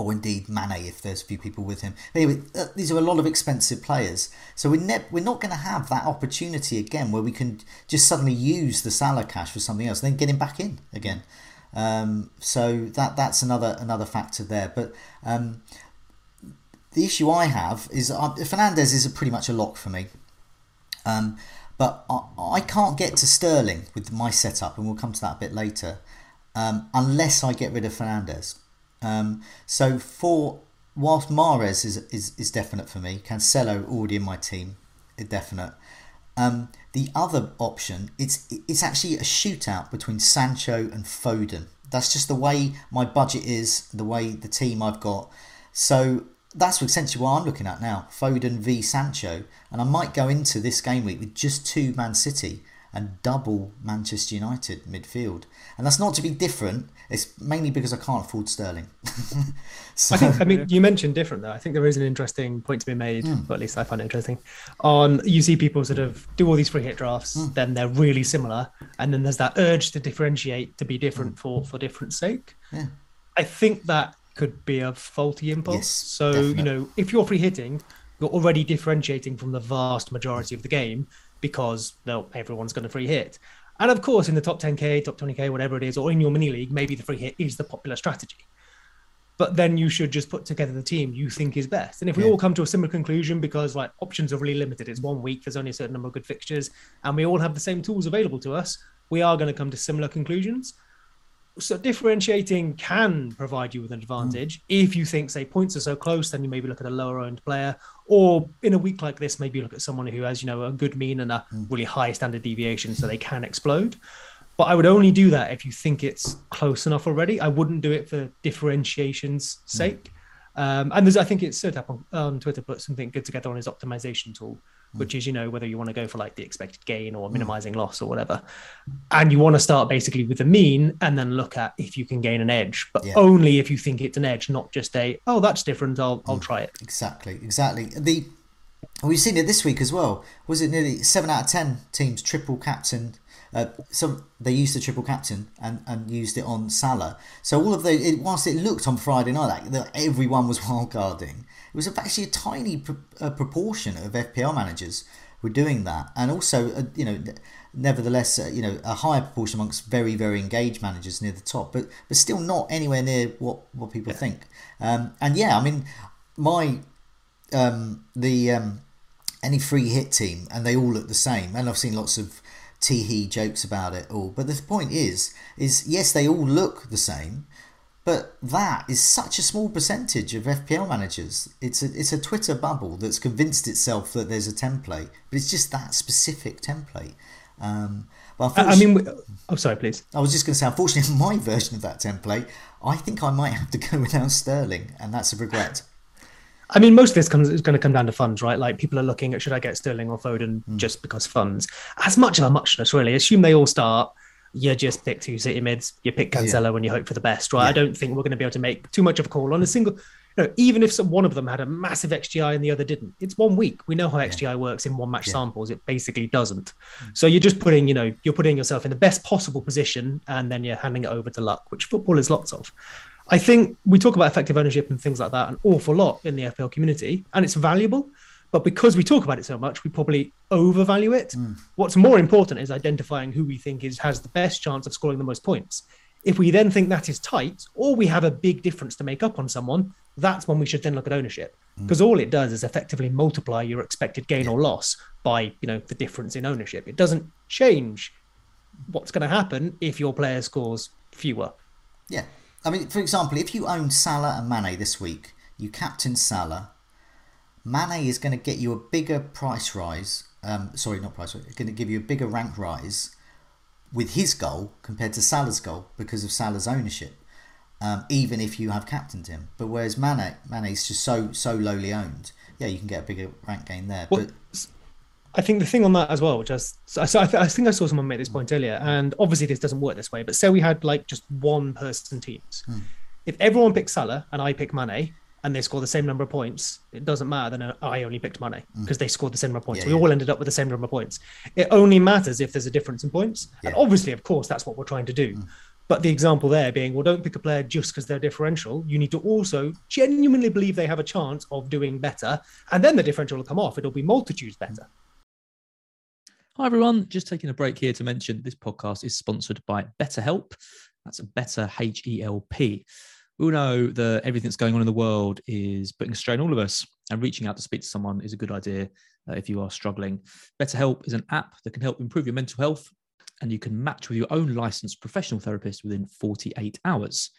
or indeed Mane if there's a few people with him. Anyway, uh, these are a lot of expensive players, so we're ne- we're not going to have that opportunity again where we can just suddenly use the Salah cash for something else, and then get him back in again. Um, so that that's another another factor there. But um, the issue I have is uh, Fernandes is pretty much a lock for me. Um, but I, I, can't get to Sterling with my setup, and we'll come to that a bit later, um, unless I get rid of Fernandes. Um, so for whilst Mahrez is, is is definite for me, Cancelo already in my team, definite. Um, the other option it's it's actually a shootout between Sancho and Foden. That's just the way my budget is, the way the team I've got. So that's essentially what I'm looking at now: Foden v Sancho, and I might go into this game week with just two Man City and double Manchester United midfield. And that's not to be different. It's mainly because I can't afford Sterling. so, I think. I mean, you mentioned different though. I think there is an interesting point to be made, mm. or at least I find it interesting. On you see people sort of do all these free hit drafts, mm. then they're really similar, and then there's that urge to differentiate to be different mm. for for different sake. Yeah. I think that could be a faulty impulse. Yes, so definitely. you know, if you're free hitting, you're already differentiating from the vast majority of the game because well, everyone's going to free hit. And of course, in the top 10k, top 20k, whatever it is, or in your mini league, maybe the free hit is the popular strategy. but then you should just put together the team you think is best. And if we Yeah. all come to a similar conclusion because like options are really limited, it's one week, there's only a certain number of good fixtures, and we all have the same tools available to us, we are going to come to similar conclusions. So differentiating can provide you with an advantage hmm. if you think, say, points are so close, then you maybe look at a lower owned player, or in a week like this, maybe look at someone who has, you know, a good mean and a really high standard deviation, so they can explode. But I would only do that if you think it's close enough already. I wouldn't do it for differentiation's sake. Um, and there's, I think it's Sertap on, on Twitter put something good together on his optimization tool, which is, you know, whether you want to go for like the expected gain or mm. minimizing loss or whatever. And you want to start basically with the mean and then look at if you can gain an edge, but Yeah. only if you think it's an edge, not just a, oh, that's different. I'll, I'll mm. try it. Exactly, exactly. The we've seen it this week as well. Was it nearly seven out of ten teams triple captain? Uh, some they used the triple captain and, and used it on Salah. So all of those, it, whilst it looked on Friday night like that everyone was wildcarding, it was actually a tiny pr- uh, proportion of FPL managers were doing that, and also uh, you know. Nevertheless, uh, you know a higher proportion amongst very, very engaged managers near the top, but but still not anywhere near what what people think. Um, and yeah, I mean, my um, the um, any free hit team, and they all look the same. And I've seen lots of tee jokes about it all. But the point is, is yes, they all look the same, but that is such a small percentage of FPL managers. It's a it's a Twitter bubble that's convinced itself that there's a template, but it's just that specific template. Um, but I, mean, we- oh, sorry, please. I was just going to say, unfortunately, my version of that template, I think I might have to go without Sterling, and that's a regret. I mean, most of this comes is going to come down to funds, right? Like people are looking at should I get Sterling or Foden hmm. just because funds. As much of a muchness, really. Assume they all start. You just pick two city mids. You pick Cancelo and you hope for the best, right? I don't think we're going to be able to make too much of a call on a single. You know, even if some, one of them had a massive XGI and the other didn't, it's one week. We know how XGI works in one match samples. It basically doesn't. Hmm. So you're just putting, you know, you're putting yourself in the best possible position, and then you're handing it over to luck, which football is lots of. I think we talk about effective ownership and things like that an awful lot in the FPL community, and it's valuable. But because we talk about it so much, we probably overvalue it. Mm. What's more important is identifying who we think is has the best chance of scoring the most points. If we then think that is tight, or we have a big difference to make up on someone, that's when we should then look at ownership. Mm. Because all it does is effectively multiply your expected gain or loss by, you know, the difference in ownership. It doesn't change what's going to happen if your player scores fewer. Yeah. I mean, for example, if you own Salah and Mane this week, you captain Salah, Mane is going to get you a bigger price rise. Um, sorry, not price rise. It's going to give you a bigger rank rise with his goal compared to Salah's goal because of Salah's ownership. Um, even if you have captained him, but whereas Mane, Mane is just so so lowly owned, yeah, you can get a bigger rank gain there. Well, but I think the thing on that as well, which I, so I, I th- I think I saw someone make this point earlier, and obviously this doesn't work this way. But say we had like just one person teams. Hmm. If everyone picks Salah and I pick Mane, and they score the same number of points, it doesn't matter. Then I only picked Mane hmm. because they scored the same number of points. Yeah, we yeah. all ended up with the same number of points. It only matters if there's a difference in points, and obviously, of course, that's what we're trying to do. Hmm. But the example there being, well, don't pick a player just because they're differential. You need to also genuinely believe they have a chance of doing better, and then the differential will come off. It'll be multitudes better. Hi, everyone. Just taking a break here to mention this podcast is sponsored by BetterHelp. That's a Better H E L P. We all know that everything that's going on in the world is putting a strain on all of us, and reaching out to speak to someone is a good idea uh, if you are struggling. BetterHelp is an app that can help improve your mental health, and you can match with your own licensed professional therapist within 48 hours.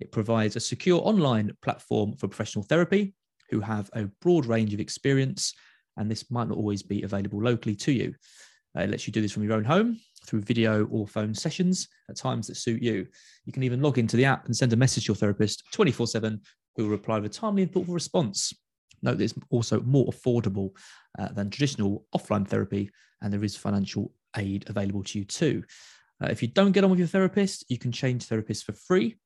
It provides a secure online platform for professional therapy who have a broad range of experience, and this might not always be available locally to you. It lets you do this from your own home through video or phone sessions at times that suit you. You can even log into the app and send a message to your therapist 24 7, who will reply with a timely and thoughtful response. Note that it's also more affordable uh, than traditional offline therapy, and there is financial aid available to you too. Uh, if you don't get on with your therapist, you can change therapists for free.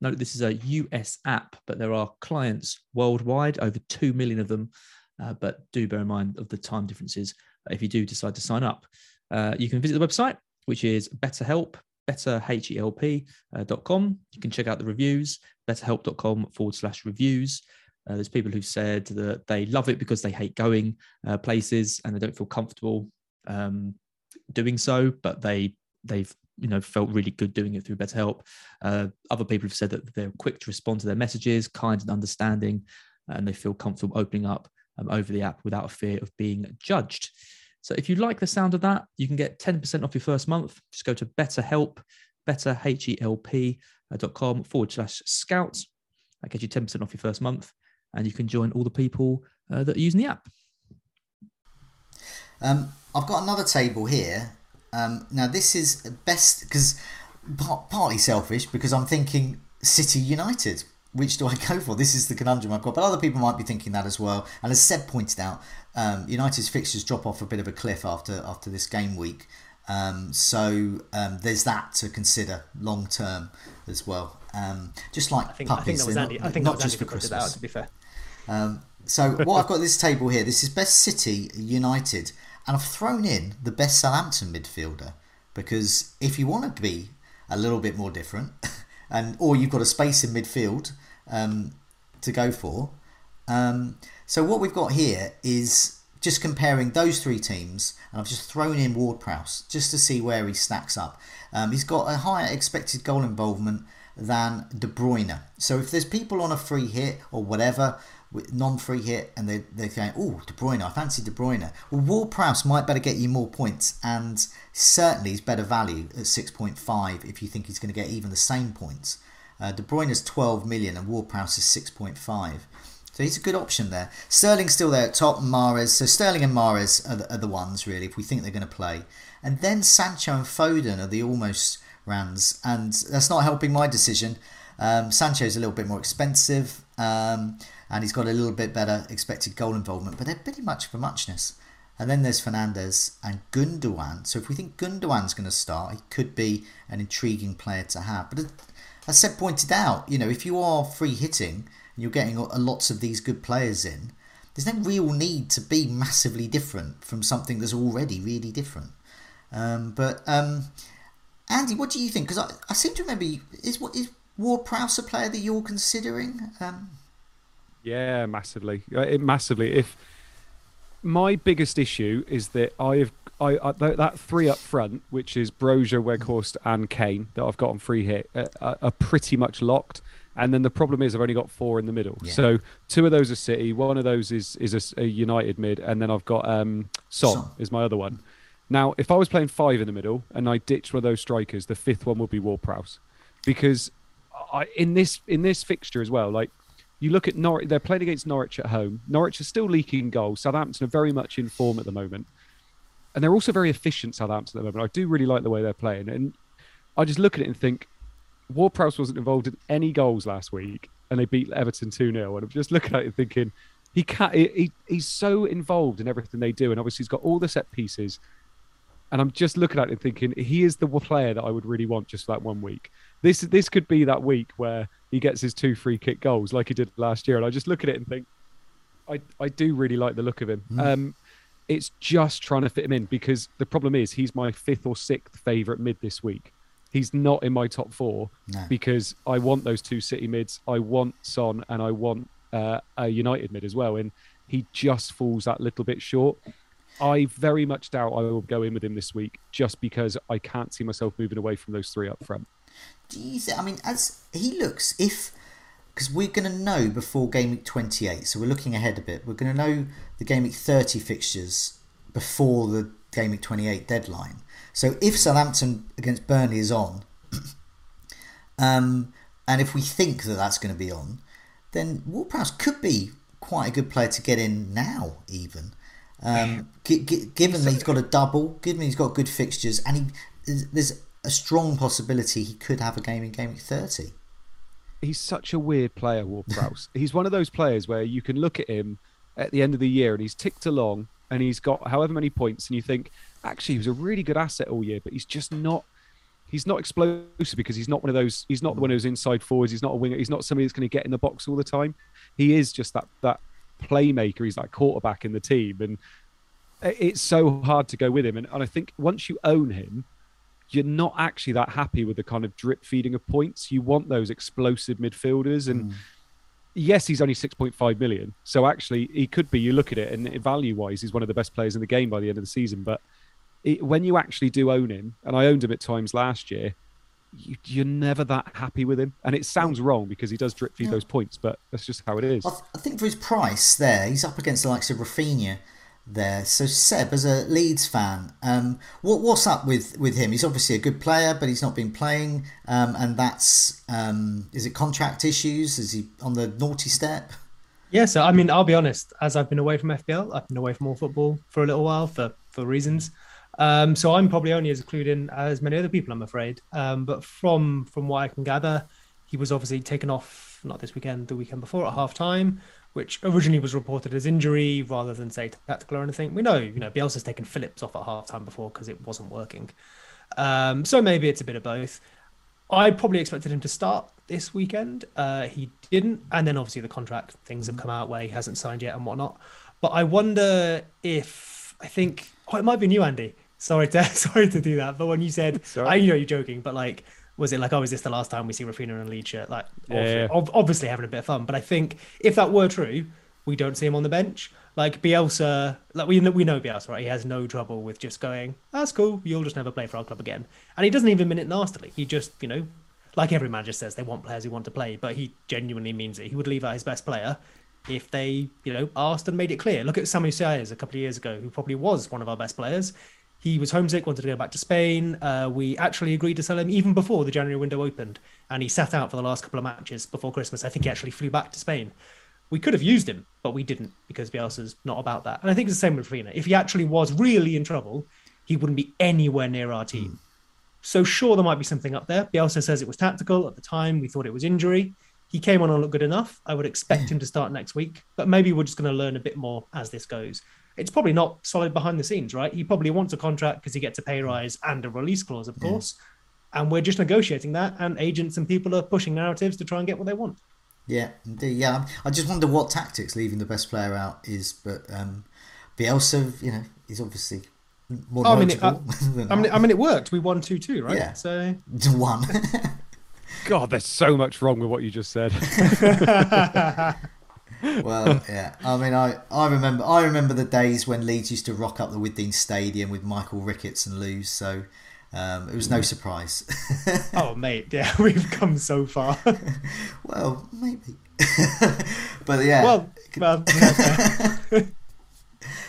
Note this is a US app, but there are clients worldwide, over 2 million of them. Uh, but do bear in mind of the time differences if you do decide to sign up. Uh, you can visit the website, which is BetterHelp, betterhelp.com. You can check out the reviews, betterhelp.com forward slash reviews. Uh, there's people who've said that they love it because they hate going uh, places and they don't feel comfortable um, doing so, but they they've you know felt really good doing it through BetterHelp. Uh, other people have said that they're quick to respond to their messages, kind and understanding, and they feel comfortable opening up um, over the app without a fear of being judged. So if you like the sound of that, you can get 10% off your first month. Just go to BetterHelp, better H L P uh, forward slash scout. That gets you 10% off your first month, and you can join all the people uh, that are using the app. Um, I've got another table here. Um, now this is best because part, partly selfish because I'm thinking City United. Which do I go for? This is the conundrum I've got. But other people might be thinking that as well. And as Seb pointed out, um, United's fixtures drop off a bit of a cliff after after this game week. Um, so um, there's that to consider long term as well. Um, just like I think, puppies, I think that was Andy. not, I think not just Andy for Christmas. out. To be fair, Um, so what I've got this table here. This is best City United, and I've thrown in the best Southampton midfielder because if you want to be a little bit more different, and or you've got a space in midfield um, to go for. Um, so what we've got here is just comparing those three teams, and I've just thrown in Ward Prowse just to see where he stacks up. Um, he's got a higher expected goal involvement than De Bruyne. So if there's people on a free hit or whatever, non-free hit, and they they're going, oh, De Bruyne, I fancy De Bruyne. Well, Ward Prowse might better get you more points, and certainly is better value at six point five if you think he's going to get even the same points. Uh, De Bruyne is 12 million and Ward Prowse is 6.5. So he's a good option there. Sterling's still there at top, Mahrez. So Sterling and Mahrez are the, are the ones really if we think they're going to play. And then Sancho and Foden are the almost runs, and that's not helping my decision. Um, Sancho's a little bit more expensive, um, and he's got a little bit better expected goal involvement, but they're pretty much for muchness. And then there's Fernandes and Gundogan. So if we think Gundogan's going to start, he could be an intriguing player to have. But as Seb pointed out, you know, if you are free hitting and you're getting lots of these good players in, there's no real need to be massively different from something that's already really different. Um, but um, Andy, what do you think? Because I, I seem to remember you, is what is Ward Prowse a player that you're considering? Um, Yeah, massively, Uh, it, massively. If my biggest issue is that I've I, I that, three up front, which is Broja, Weghorst, and Kane that I've got on free hit, uh, are, are pretty much locked. And then the problem is I've only got four in the middle. Yeah. So two of those are City, one of those is is a a, United mid, and then I've got um, Son, Son. is my other one. Now, if I was playing five in the middle and I ditched one of those strikers, the fifth one would be Ward Prowse, because I, in this in this fixture as well, like you look at Norwich, they're playing against Norwich at home. Norwich are still leaking goals. Southampton are very much in form at the moment, and they're also very efficient. Southampton at the moment. I do really like the way they're playing, and I just look at it and think Ward Prowse wasn't involved in any goals last week, and they beat Everton two 0 And I'm just looking at it and thinking he can't. He, he, he's so involved in everything they do, and obviously he's got all the set pieces. And I'm just looking at it and thinking he is the player that I would really want just for that one week. This this could be that week where he gets his two free kick goals like he did last year, and I just look at it and think, I I do really like the look of him. Um, it's just trying to fit him in because the problem is he's my fifth or sixth favourite mid this week. He's not in my top four No. because I want those two City mids. I want Son and I want uh, a United mid as well, and he just falls that little bit short. I very much doubt I will go in with him this week just because I can't see myself moving away from those three up front. do you think, I mean, as he looks, if because we're going to know before game week 28, so we're looking ahead a bit. We're going to know the game week 30 fixtures before the game week 28 deadline. So if Southampton against Burnley is on, um, and if we think that that's going to be on, then Ward Prowse could be quite a good player to get in now, even. Um, gi- gi- given that he's got a double, given he's got good fixtures, and he there's a strong possibility he could have a game in game week 30. He's such a weird player, Ward Prowse. he's one of those players where you can look at him at the end of the year and he's ticked along and he's got however many points, and you think actually he was a really good asset all year, but he's just not. He's not explosive because he's not one of those. He's not the one who's inside forwards. He's not a winger. He's not somebody that's going to get in the box all the time. He is just that that playmaker. He's like quarterback in the team, and it's so hard to go with him. And, and I think once you own him, you're not actually that happy with the kind of drip feeding of points. You want those explosive midfielders, and hmm. yes, he's only six point five million. So actually, he could be. You look at it, and value wise, he's one of the best players in the game by the end of the season. But it, when you actually do own him, and I owned him at times last year, you, you're never that happy with him. And it sounds wrong because he does drip feed Yeah. those points, but that's just how it is. I, th- I think for his price there, he's up against the likes of Raphinha there. So Seb, as a Leeds fan, um, what what's up with, with him? He's obviously a good player, but he's not been playing, um, and that's um, is it contract issues? Is he on the naughty step? Yeah, so I mean, I'll be honest. As I've been away from FPL, I've been away from all football for a little while for for reasons. Um, so I'm probably only as clued in as many other people, I'm afraid. Um, but from from what I can gather, he was obviously taken off not this weekend, the weekend before at half time, which originally was reported as injury rather than say tactical or anything. We know, you know, Bielsa's taken Phillips off at halftime before because it wasn't working. Um, so maybe it's a bit of both. I probably expected him to start this weekend. Uh, he didn't, and then obviously the contract things have come out where he hasn't signed yet and whatnot. But I wonder if I think oh, it might be new, Andy. Sorry to sorry to do that, but when you said Sorry. I know you're joking, but like, was it like oh, is this the last time we see Raphinha in a lead shirt? Like, Yeah, ob- obviously having a bit of fun. But I think if that were true, we don't see him on the bench. Like Bielsa, like we know, we know Bielsa, right? He has no trouble with just going, "That's cool. You'll just never play for our club again." And he doesn't even mean it nastily. He just, you know, like every manager says, they want players who want to play, but he genuinely means it. He would leave out his best player if they, you know, asked and made it clear. Look at Samu Saiz a couple of years ago, who probably was one of our best players. He was homesick, wanted to go back to Spain. Uh, we actually agreed to sell him even before the January window opened, and he sat out for the last couple of matches before Christmas. I think he actually flew back to Spain. We could have used him, but we didn't because Bielsa's not about that. And I think it's the same with Fina. If he actually was really in trouble, he wouldn't be anywhere near our team. So sure, there might be something up there. Bielsa says it was tactical at the time. We thought it was injury. He came on and looked good enough. I would expect him to start next week, but maybe we're just going to learn a bit more as this goes. It's probably not solid behind the scenes, right? He probably wants a contract because he gets a pay rise and a release clause, of course. And we're just negotiating that, and agents and people are pushing narratives to try and get what they want. Yeah, indeed. Yeah, I just wonder what tactics leaving the best player out is, but um, Bielsa, you know, is obviously more Oh, I mean, it- knowledgeable I mean, I mean, it worked. We won two two, right? Yeah. So one. God, there's so much wrong with what you just said. well, yeah. I mean, I, I remember I remember the days when Leeds used to rock up the Withdean Stadium with Michael Ricketts and lose, so um, it was no surprise. oh, mate, yeah, we've come so far. well, maybe. but yeah, well, well, yeah,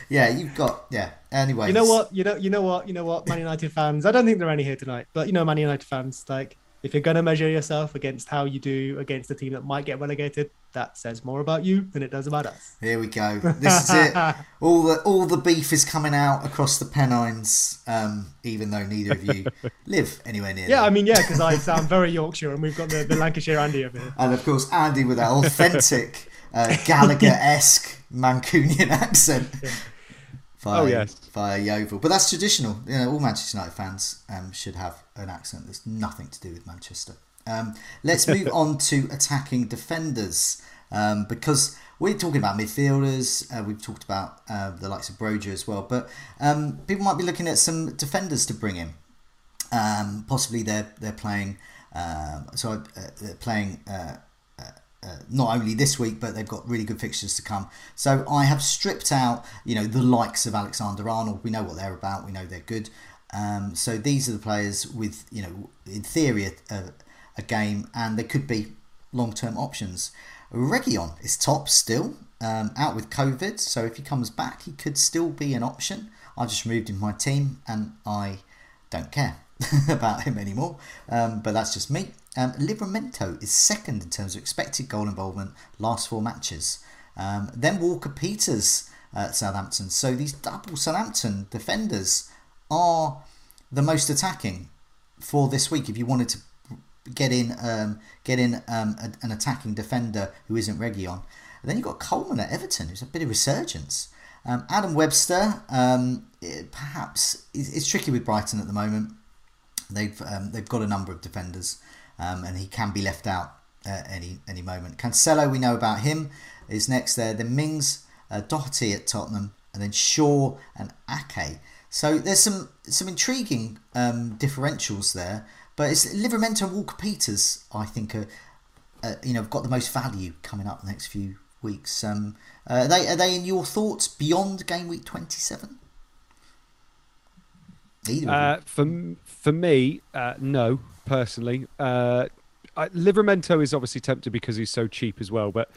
yeah, you've got yeah. Anyway, you know what? You know, you know what? You know what? Man United fans. I don't think there are any here tonight, but you know, Man United fans. Like, if you're gonna measure yourself against how you do against a team that might get relegated, that says more about you than it does about us. Here we go. This is it. All the all the beef is coming out across the Pennines, um, even though neither of you live anywhere near. Yeah, I mean, yeah, because I sound very Yorkshire, and we've got the, the Lancashire Andy over here. and of course Andy with that authentic uh, Gallagher-esque Mancunian accent. Via, Oh, yes. via Yeovil, but that's traditional. You know, all Manchester United fans um, should have an accent. There's nothing to do with Manchester. Um, let's move on to attacking defenders um, because we're talking about midfielders. Uh, we've talked about uh, the likes of Broja as well, but um, people might be looking at some defenders to bring in. Um, possibly they're they're playing. Um, so uh, they're playing uh, not only this week, but they've got really good fixtures to come. So I have stripped out, you know, the likes of Alexander Arnold. We know what they're about. We know they're good. Um, so these are the players with, you know, in theory, a, a, game, and they could be long-term options. Reguilón is top still, um, out with COVID. So if he comes back, he could still be an option. I just removed him my team, and I don't care about him anymore. Um, but that's just me. Um, is second in terms of expected goal involvement last four matches. Um, then Walker Peters at Southampton. So these double Southampton defenders are the most attacking for this week. If you wanted to get in, um, get in um, a, an attacking defender who isn't Reguilón. And then you've got Coleman at Everton, who's a bit of a resurgence. Um, Adam Webster, um, it- perhaps it's, tricky with Brighton at the moment. They've they've got a number of defenders, um, and he can be left out at any any moment. Cancelo, we know about him, is next there. Then Mings, uh, Doherty at Tottenham, and then Shaw and Ake. So there's some some intriguing um, differentials there, but it's Livramento and Walker Peters. I think are uh, you know have got the most value coming up the next few weeks. Um, uh, are they are they in your thoughts beyond game week twenty seven? Uh, for for me, uh, no. Personally, uh, I, Livramento is obviously tempted because he's so cheap as well. But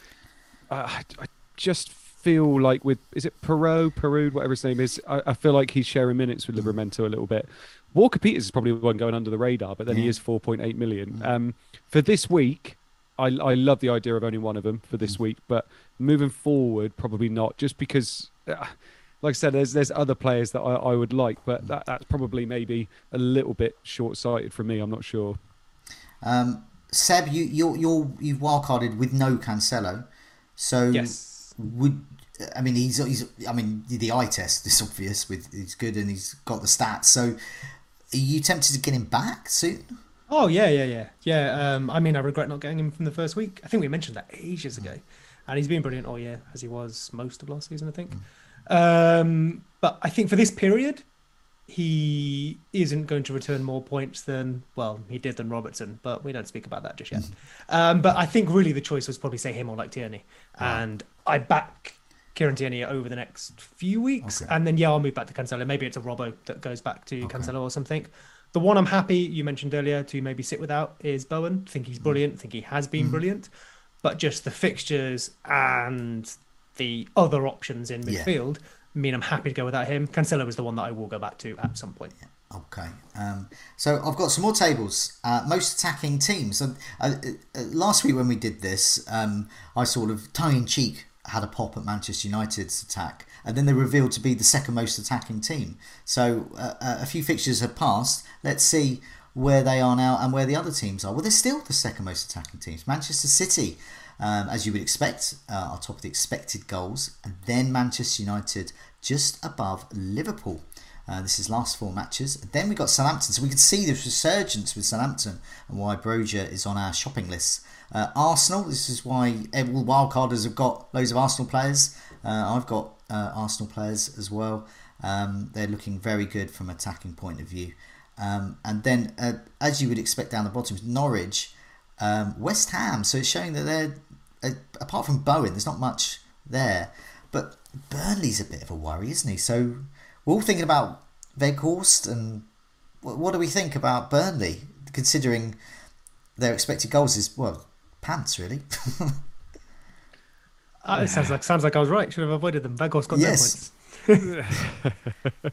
uh, I, I just feel like with is it Perot, Perud, whatever his name is. I, I feel like he's sharing minutes with Livramento a little bit. Walker Peters is probably the one going under the radar, but then he is 4.8 million. Um, for this week, I, I love the idea of only one of them for this week, but moving forward, probably not. Just because, uh, like I said, there's there's other players that I, I would like, but that, that's probably maybe a little bit short sighted for me. I'm not sure. Um, Seb, you you're, you're you've wildcarded with no Cancelo, so Yes. would I mean he's he's I mean the eye test is obvious with he's good and he's got the stats. So are you tempted to get him back soon? Oh yeah, yeah, yeah, yeah. Um, I mean, I regret not getting him from the first week. I think we mentioned that ages ago, and he's been brilliant all year, as he was most of last season, I think. Um, but I think for this period, he isn't going to return more points than well he did than Robertson, but we don't speak about that just yet. Um, but I think really the choice was probably say him or like Tierney, and I back Kieran Tierney over the next few weeks, Okay. and then yeah, I'll move back to Cancelo. Maybe it's a Robbo that goes back to Cancelo or something. The one I'm happy you mentioned earlier to maybe sit without is Bowen. Think he's brilliant. Think he has been brilliant, but just the fixtures and the other options in Yeah. midfield mean I'm happy to go without him. Cancelo is the one that I will go back to at some point. Okay. Um, so I've got some more tables. Uh, most attacking teams. Uh, uh, last week when we did this, um, I sort of tongue in cheek had a pop at Manchester United's attack, and then they revealed to be the second most attacking team. So uh, uh, a few fixtures have passed. Let's see where they are now and where the other teams are. Well, they're still the second most attacking teams. Manchester City, um, as you would expect, uh, are top of the expected goals, and then Manchester United just above Liverpool. Uh, this is last four matches. Then we got Southampton, so we can see this resurgence with Southampton and why Broja is on our shopping list. Uh, Arsenal, this is why all wildcarders have got loads of Arsenal players. Uh, I've got uh, Arsenal players as well. Um, they're looking very good from attacking point of view. Um, and then, uh, as you would expect down the bottom, Norwich, um, West Ham. So it's showing that they're, uh, apart from Bowen, there's not much there. But Burnley's a bit of a worry, isn't he? So we're all thinking about Weghorst, and what, what do we think about Burnley, considering their expected goals is well pants really. Uh, it sounds like sounds like I was right. Should have avoided them. Weghorst got Yes. no points.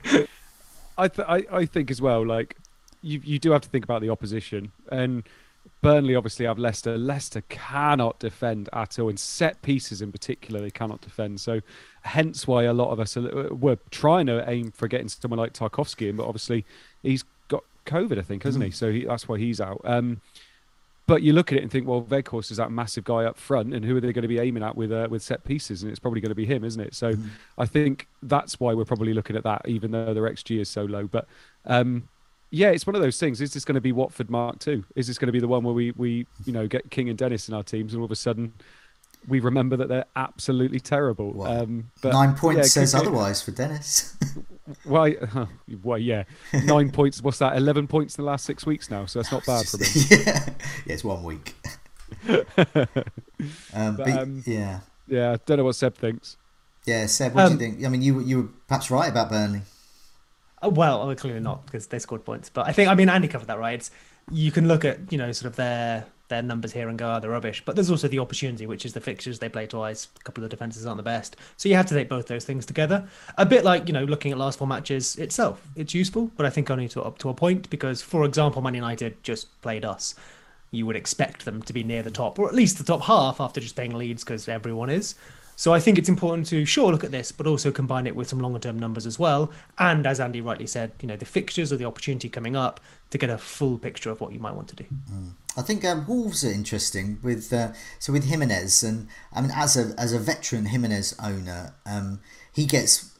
I, th- I I think as well. Like you you do have to think about the opposition and. Burnley obviously have Leicester. Leicester cannot defend at all, and set pieces in particular, they cannot defend. So, hence why a lot of us are, were trying to aim for getting someone like Tarkowski in, but obviously he's got COVID, I think, hasn't he? So he, that's why he's out. Um, but you look at it and think, well, Weghorst is that massive guy up front, and who are they going to be aiming at with uh, with set pieces? And it's probably going to be him, isn't it? So I think that's why we're probably looking at that, even though their XG is so low. But um, yeah, it's one of those things. Is this going to be Watford Mark Two? Is this going to be the one where we we you know get King and Dennis in our teams, and all of a sudden we remember that they're absolutely terrible? Well, um, but Nine points it says otherwise for Dennis. Why? well, yeah, nine points. What's that? Eleven points in the last six weeks now. So that's not bad for them. yeah. yeah, it's one week. um, but, um, yeah, Yeah, I don't know what Seb thinks. yeah. Seb, what do Um, you think? I mean, you you were perhaps right about Burnley. Uh, Well, well, clearly not because they scored points. But I think I mean Andy covered that right. It's, you can look at you know sort of their their numbers here and go, oh, they're rubbish. But there's also the opportunity, which is the fixtures they play twice. A couple of the defenses aren't the best, so you have to take both those things together. A bit like you know looking at last four matches itself, it's useful, but I think only to up to a point because, for example, Man United just played us. You would expect them to be near the top, or at least the top half after just playing Leeds because everyone is. So I think it's important to sure look at this, but also combine it with some longer term numbers as well. And as Andy rightly said, you know, the fixtures or the opportunity coming up to get a full picture of what you might want to do. I think um, Wolves are interesting with uh, so with Jimenez and I mean as a as a veteran Jimenez owner, um, he gets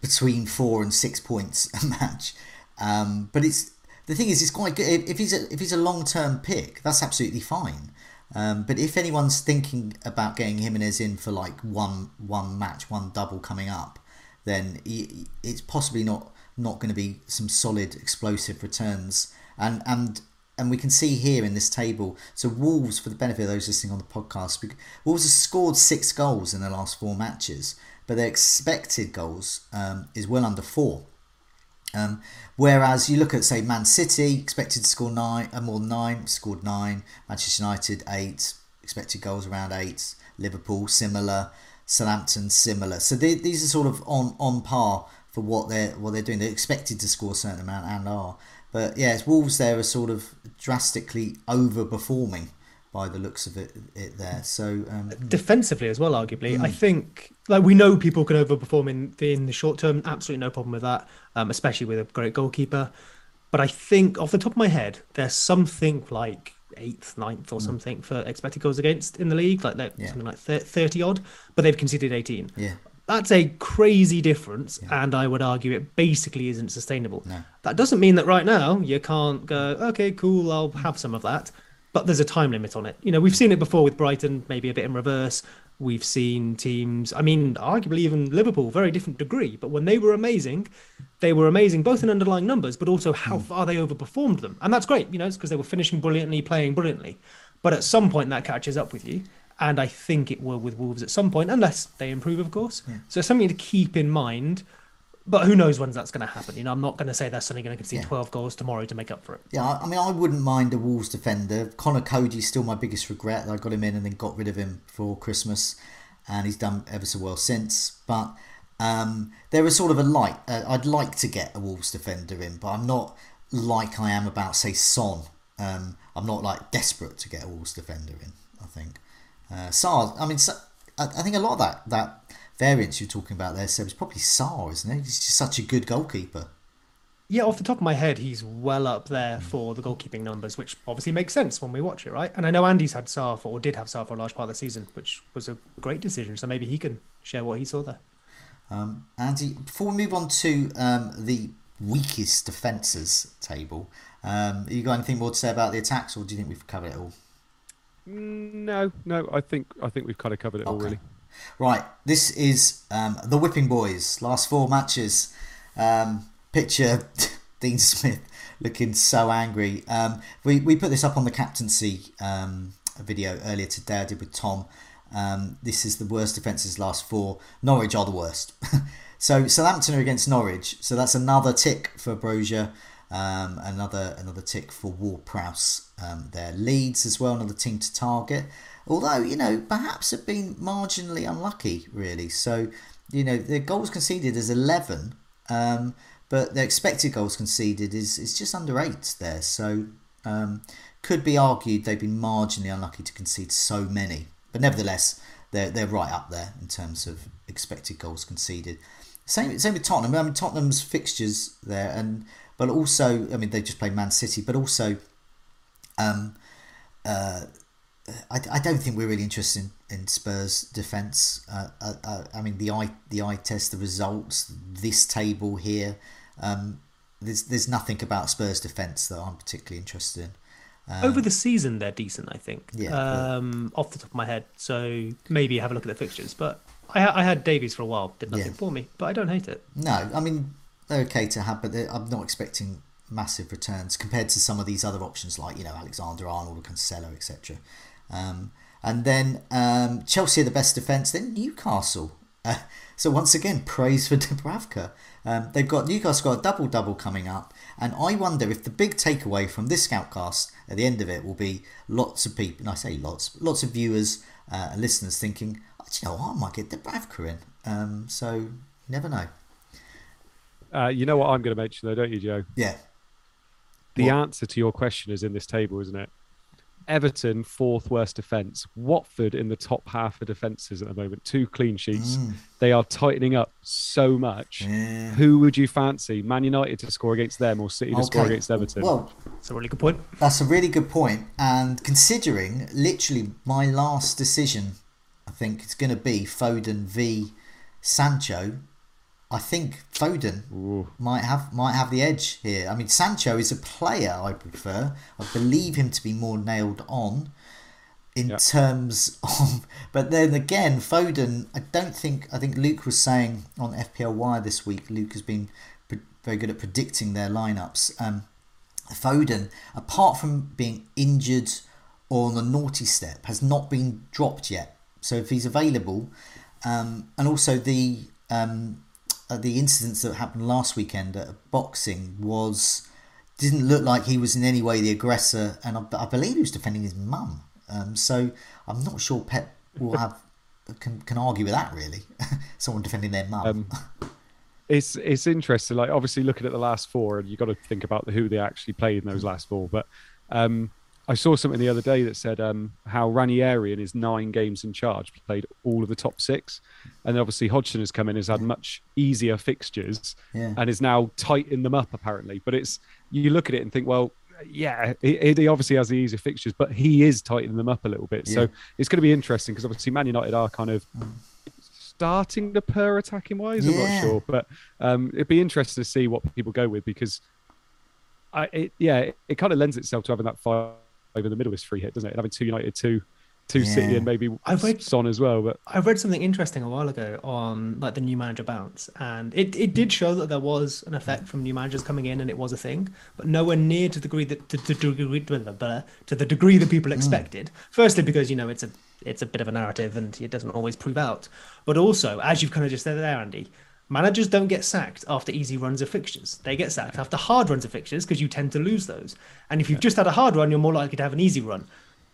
between four and six points a match. Um, but it's the thing is, it's quite good if, if he's a, if he's a long term pick, that's absolutely fine. Um, but if anyone's thinking about getting Jimenez in for like one one match, one double coming up, then he, it's possibly not not going to be some solid explosive returns. And and and we can see here in this table. So Wolves, for the benefit of those listening on the podcast, Wolves have scored six goals in the last four matches, but their expected goals um, is well under four. Um, whereas you look at say Man City expected to score nine, uh, more than nine, scored nine. Manchester United eight, expected goals around eight. Liverpool similar, Southampton similar. So they, these are sort of on on par for what they're what they're doing. They're expected to score a certain amount and are. But yeah, Wolves there are sort of drastically overperforming by the looks of it, it there. So um, defensively as well, arguably, I think like we know people can overperform in in the short term. Absolutely no problem with that, um, especially with a great goalkeeper. But I think off the top of my head, there's something like eighth, ninth, or something for expected goals against in the league, like Yeah. something like thirty odd. But they've conceded eighteen. yeah, That's a crazy difference, and I would argue it basically isn't sustainable. No. That doesn't mean that right now you can't go, okay, cool, I'll have some of that, but there's a time limit on it. You know, we've seen it before with Brighton, maybe a bit in reverse. We've seen teams, I mean, arguably even Liverpool, very different degree, but when they were amazing, they were amazing both in underlying numbers, but also how hmm. far they overperformed them. And that's great, you know, it's because they were finishing brilliantly, playing brilliantly. But at some point, that catches up with you. And I think it will with Wolves at some point, unless they improve, of course. Hmm. So something to keep in mind. But who knows when that's going to happen? You know, I'm not going to say they're suddenly going to concede Yeah. 12 goals tomorrow to make up for it. yeah. I mean, I wouldn't mind a Wolves defender. Conor Coady's still my biggest regret. that I got him in and then got rid of him for Christmas, and he's done ever so well since. But um, there is sort of a light. Uh, I'd like to get a Wolves defender in, but I'm not like I am about say Son. Um, I'm not like desperate to get a Wolves defender in. I think uh, Sá. I mean, I, I think a lot of that that variance you're talking about there, Seb, is probably Sá, isn't it? He's just such a good goalkeeper. Yeah, off the top of my head, he's well up there for the goalkeeping numbers, which obviously makes sense when we watch it, right? And I know Andy's had Sá for, or did have Sá for a large part of the season, which was a great decision. So maybe he can share what he saw there. Um, Andy, before we move on to um, the weakest defences table, um, you got anything more to say about the attacks, or do you think we've covered it all? No, no, I think I think we've kind of covered it all really. Right, this is um, the Whipping Boys. Last four matches. Um, picture Dean Smith looking so angry. Um, we, we put this up on the captaincy um, video earlier today. I did with Tom. Um, this is the worst defences last four. Norwich are the worst. so Southampton are against Norwich. So that's another tick for Broja. Um, another another tick for Ward Prowse. Um, their Leeds as well, another team to target. Although you know perhaps have been marginally unlucky, really. So you know their goals conceded is eleven, um, but their expected goals conceded is is just under eight there. So um, could be argued they've been marginally unlucky to concede so many, but nevertheless they're they're right up there in terms of expected goals conceded. Same same with Tottenham. I mean Tottenham's fixtures there, and but also I mean they just played Man City, but also um, uh, I, I don't think we're really interested in, in Spurs defence. Uh, uh, uh, I mean the eye the eye test, the results, this table here. Um, there's there's nothing about Spurs defence that I'm particularly interested in. Over the season, they're decent, I think. Yeah, yeah. Um, off the top of my head. So maybe have a look at the fixtures. But I, I had Davies for a while, did nothing Yeah. for me, but I don't hate it. No, I mean they're okay to have, but I'm not expecting massive returns compared to some of these other options like you know Alexander Arnold or Cancelo, etc. Um, and then um, Chelsea are the best defence. Then Newcastle. Uh, so once again, praise for Dubravka. Um, they've got Newcastle got a double double coming up, and I wonder if the big takeaway from this scoutcast at the end of it will be lots of people. And I say lots, lots of viewers uh, and listeners thinking, oh, do you know what, I might get Dubravka in. Um, so you never know. Uh, you know what I'm going to mention though, don't you, Joe? Yeah, The What? answer to your question is in this table, isn't it? Everton, fourth worst defence. Watford in the top half of defences at the moment. Two clean sheets. They are tightening up so much. Mm. Yeah. Who would you fancy? Man United to score against them or City to score against Everton? Well, That's a really good point. that's a really good point. And considering literally my last decision, I think it's going to be Foden v Sancho. I think Foden Ooh. might have might have the edge here. I mean, Sancho is a player I prefer. I believe him to be more nailed on in Yeah. terms of. But then again, Foden. I don't think. I think Luke was saying on FPL Wire this week. Luke has been pre- very good at predicting their lineups. Um, Foden, apart from being injured or on the naughty step, has not been dropped yet. So if he's available, um, and also the um, the incidents that happened last weekend at boxing was didn't look like he was in any way the aggressor, and I, I believe he was defending his mum. Um, so I'm not sure Pep will have can can argue with that really. Someone defending their mum. Um, it's it's interesting. Like obviously looking at the last four, and you got to think about who they actually played in those last four. But um, I saw something the other day that said um, how Ranieri in his nine games in charge played all of the top six, and obviously Hodgson has come in has had much easier fixtures Yeah. and is now tightening them up apparently. But it's you look at it and think, well, yeah, he, he obviously has the easier fixtures, but he is tightening them up a little bit. Yeah. So it's going to be interesting because obviously Man United are kind of starting to purr attacking wise. I'm Yeah. not sure, but um, it'd be interesting to see what people go with because I, it, yeah, it, it kind of lends itself to having that five in the middle is free hit, doesn't it? And having two United, two, two City, and maybe I've read- Son as well. But I read something interesting a while ago on like the new manager bounce, and it, it did show that there was an effect from new managers coming in, and it was a thing, but nowhere near to the degree that to, the degree blah, blah, blah, to the degree that people mm. expected. Firstly, because you know it's a it's a bit of a narrative and it doesn't always prove out, but also as you've kind of just said there, Andy. Managers don't get sacked after easy runs of fixtures. They get sacked after hard runs of fixtures because you tend to lose those. And if you've just had a hard run, you're more likely to have an easy run.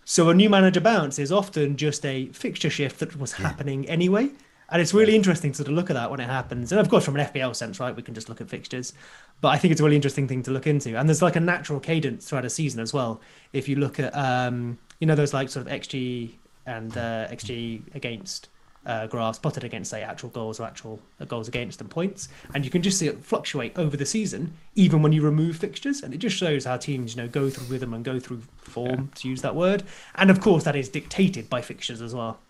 So a new manager bounce is often just a fixture shift that was happening anyway. And it's really interesting to sort of look at that when it happens. And of course, from an FPL sense, right, we can just look at fixtures. But I think it's a really interesting thing to look into. And there's like a natural cadence throughout a season as well. If you look at, um, you know, those like sort of XG and uh, XG against uh, graphs plotted against, say, actual goals or actual uh, goals against and points. And you can just see it fluctuate over the season, even when you remove fixtures. And it just shows how teams, you know, go through rhythm and go through form, to use that word. And of course, that is dictated by fixtures as well.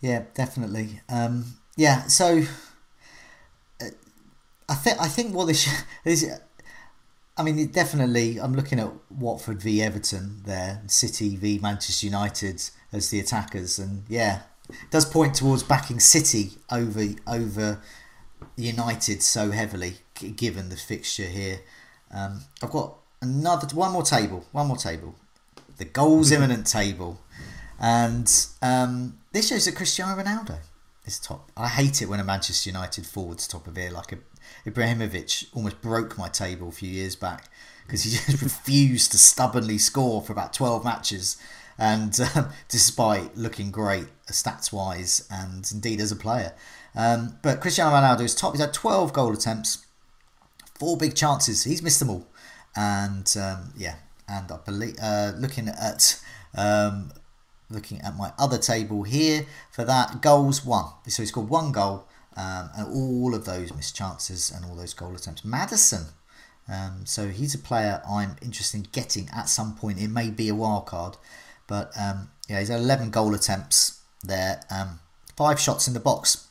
Yeah, definitely. Um, yeah, so uh, I think I think what this is. I mean, it definitely. I'm looking at Watford v Everton there, City v Manchester United as the attackers, and yeah, does point towards backing City over over United so heavily, given the fixture here. Um, I've got another one more table, one more table, the goals imminent table, and um, this shows that Cristiano Ronaldo is top. I hate it when a Manchester United forward's top of here, like a Ibrahimovic almost broke my table a few years back because he just refused to stubbornly score for about 12 matches. And um, despite looking great stats wise and indeed as a player. Um, but Cristiano Ronaldo is top. He's had 12 goal attempts, four big chances. He's missed them all. And um, yeah, and I believe uh, looking at um, looking at my other table here for that goals one. So he scored one goal um, and all of those missed chances and all those goal attempts. Maddison. Um, so he's a player I'm interested in getting at some point. It may be a wild card, but um, yeah, he's had 11 goal attempts there, um, five shots in the box,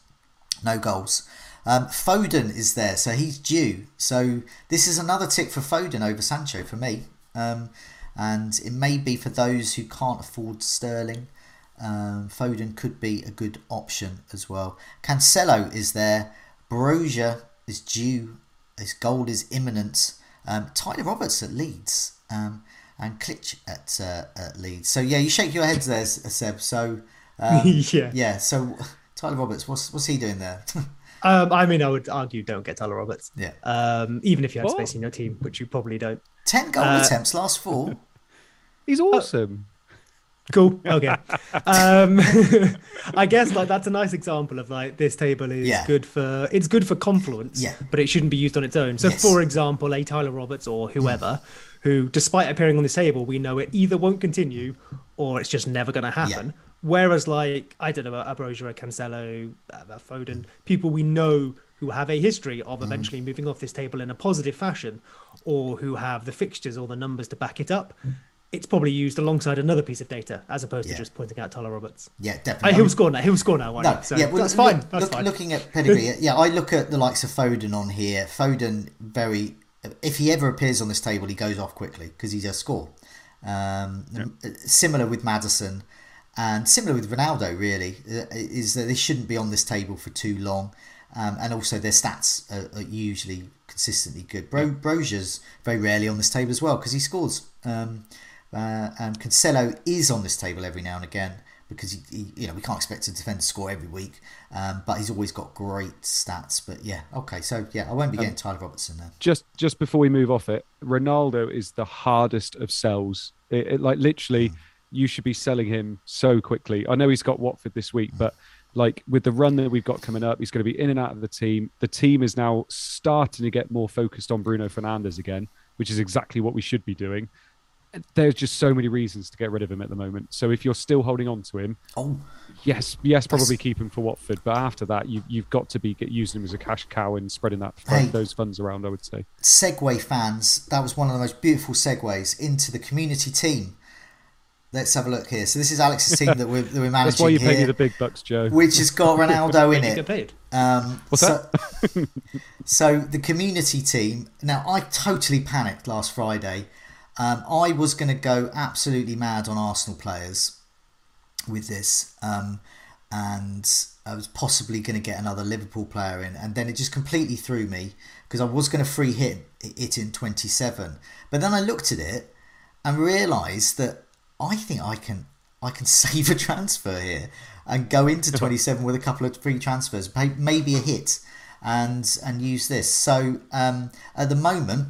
no goals. Um, Foden is there, so he's due. So this is another tick for Foden over Sancho for me. Um, and it may be for those who can't afford Sterling. Um, Foden could be a good option as well. Cancelo is there. Broja is due. His goal is imminent. Um, Tyler Roberts at Leeds. Um, and Klich at, uh, at Leeds. So yeah, you shake your heads there, Seb. So um, Yeah. yeah. So Tyler Roberts, what's what's he doing there? Um, I mean, I would argue don't get Tyler Roberts. yeah, Um, even if you had What? space in your team, which you probably don't. ten goal Uh, attempts last four. he's awesome. Cool. Okay. um, I guess like that's a nice example of like this table is Yeah. good for it's good for confluence, Yeah. but it shouldn't be used on its own. So, Yes. for example, a Tyler Roberts or whoever, who, despite appearing on this table, we know it either won't continue or it's just never going to happen. Whereas, like I don't know Abrosia, Cancelo, uh, Foden, people we know who have a history of eventually moving off this table in a positive fashion, or who have the fixtures or the numbers to back it up. It's probably used alongside another piece of data as opposed Yeah. to just pointing out Tyler Roberts. Yeah, Uh, definitely. he'll score now. He'll score now. No? So yeah, well, that's look- fine. That's look- fine. Looking at pedigree, yeah, I look at the likes of Foden on here. Foden very, if he ever appears on this table, he goes off quickly because he does score. Um, Similar with Maddison, and similar with Ronaldo. Really, uh, is that they shouldn't be on this table for too long, um, and also their stats are, are usually consistently good. Bro, Broja's very rarely on this table as well because he scores. Um, uh, and Cancelo is on this table every now and again, because he, he, you know we can't expect a defender to score every week, um, but he's always got great stats. But yeah, okay, so yeah, I won't be um, getting Tyler Robertson there. Just just before we move off it, Ronaldo is the hardest of sells. It, it, like literally, hmm. you should be selling him so quickly. I know he's got Watford this week, hmm. but like with the run that we've got coming up, he's going to be in and out of the team. The team is now starting to get more focused on Bruno Fernandes again, which is exactly what we should be doing. There's just so many reasons to get rid of him at the moment. So if you're still holding on to him, Oh, yes, yes, probably That's- keep him for Watford. But after that, you, you've got to be get, using him as a cash cow and spreading that Hey. those funds around. I would say. Segway fans, that was one of the most beautiful segues into the community team. Let's have a look here. So this is Alex's team that we're, that we're managing That's why you pay me the big bucks, Joe. which has got Ronaldo in it. Um, What's so, so the community team. Now I totally panicked last Friday. Um, I was going to go absolutely mad on Arsenal players with this, um, and I was possibly going to get another Liverpool player in, and then it just completely threw me because I was going to free hit it in twenty seven, but then I looked at it and realised that I think I can I can save a transfer here and go into 27 with a couple of free transfers, maybe a hit, and and use this. So um, at the moment,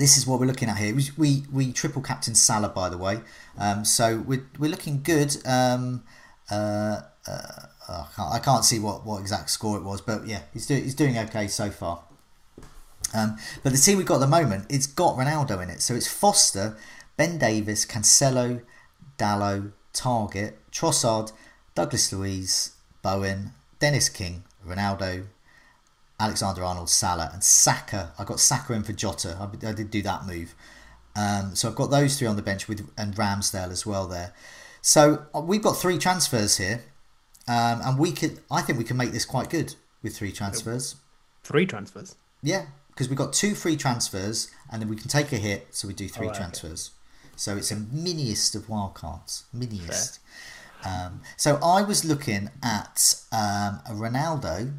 this is what we're looking at here. We we, we triple captain Salah, by the way. Um, so we're we're looking good. Um, uh, uh, I, can't, I can't see what, what exact score it was, but yeah, he's doing he's doing okay so far. Um, but the team we've got at the moment, it's got Ronaldo in it. So it's Foster, Ben Davies, Cancelo, Dalot, Targett, Trossard, Douglas Luiz, Bowen, Dennis King, Ronaldo, Alexander Arnold, Salah, and Saka. I got Saka in for Jota. I, I did do that move. Um, so I've got those three on the bench with and Ramsdale as well there. So uh, we've got three transfers here, um, and we could. I think we can make this quite good with three transfers. Three transfers. Yeah, because we've got two free transfers, and then we can take a hit, so we do three Oh, okay. transfers. So it's a miniest of wildcards. Miniest. Um, so I was looking at um, a Ronaldo,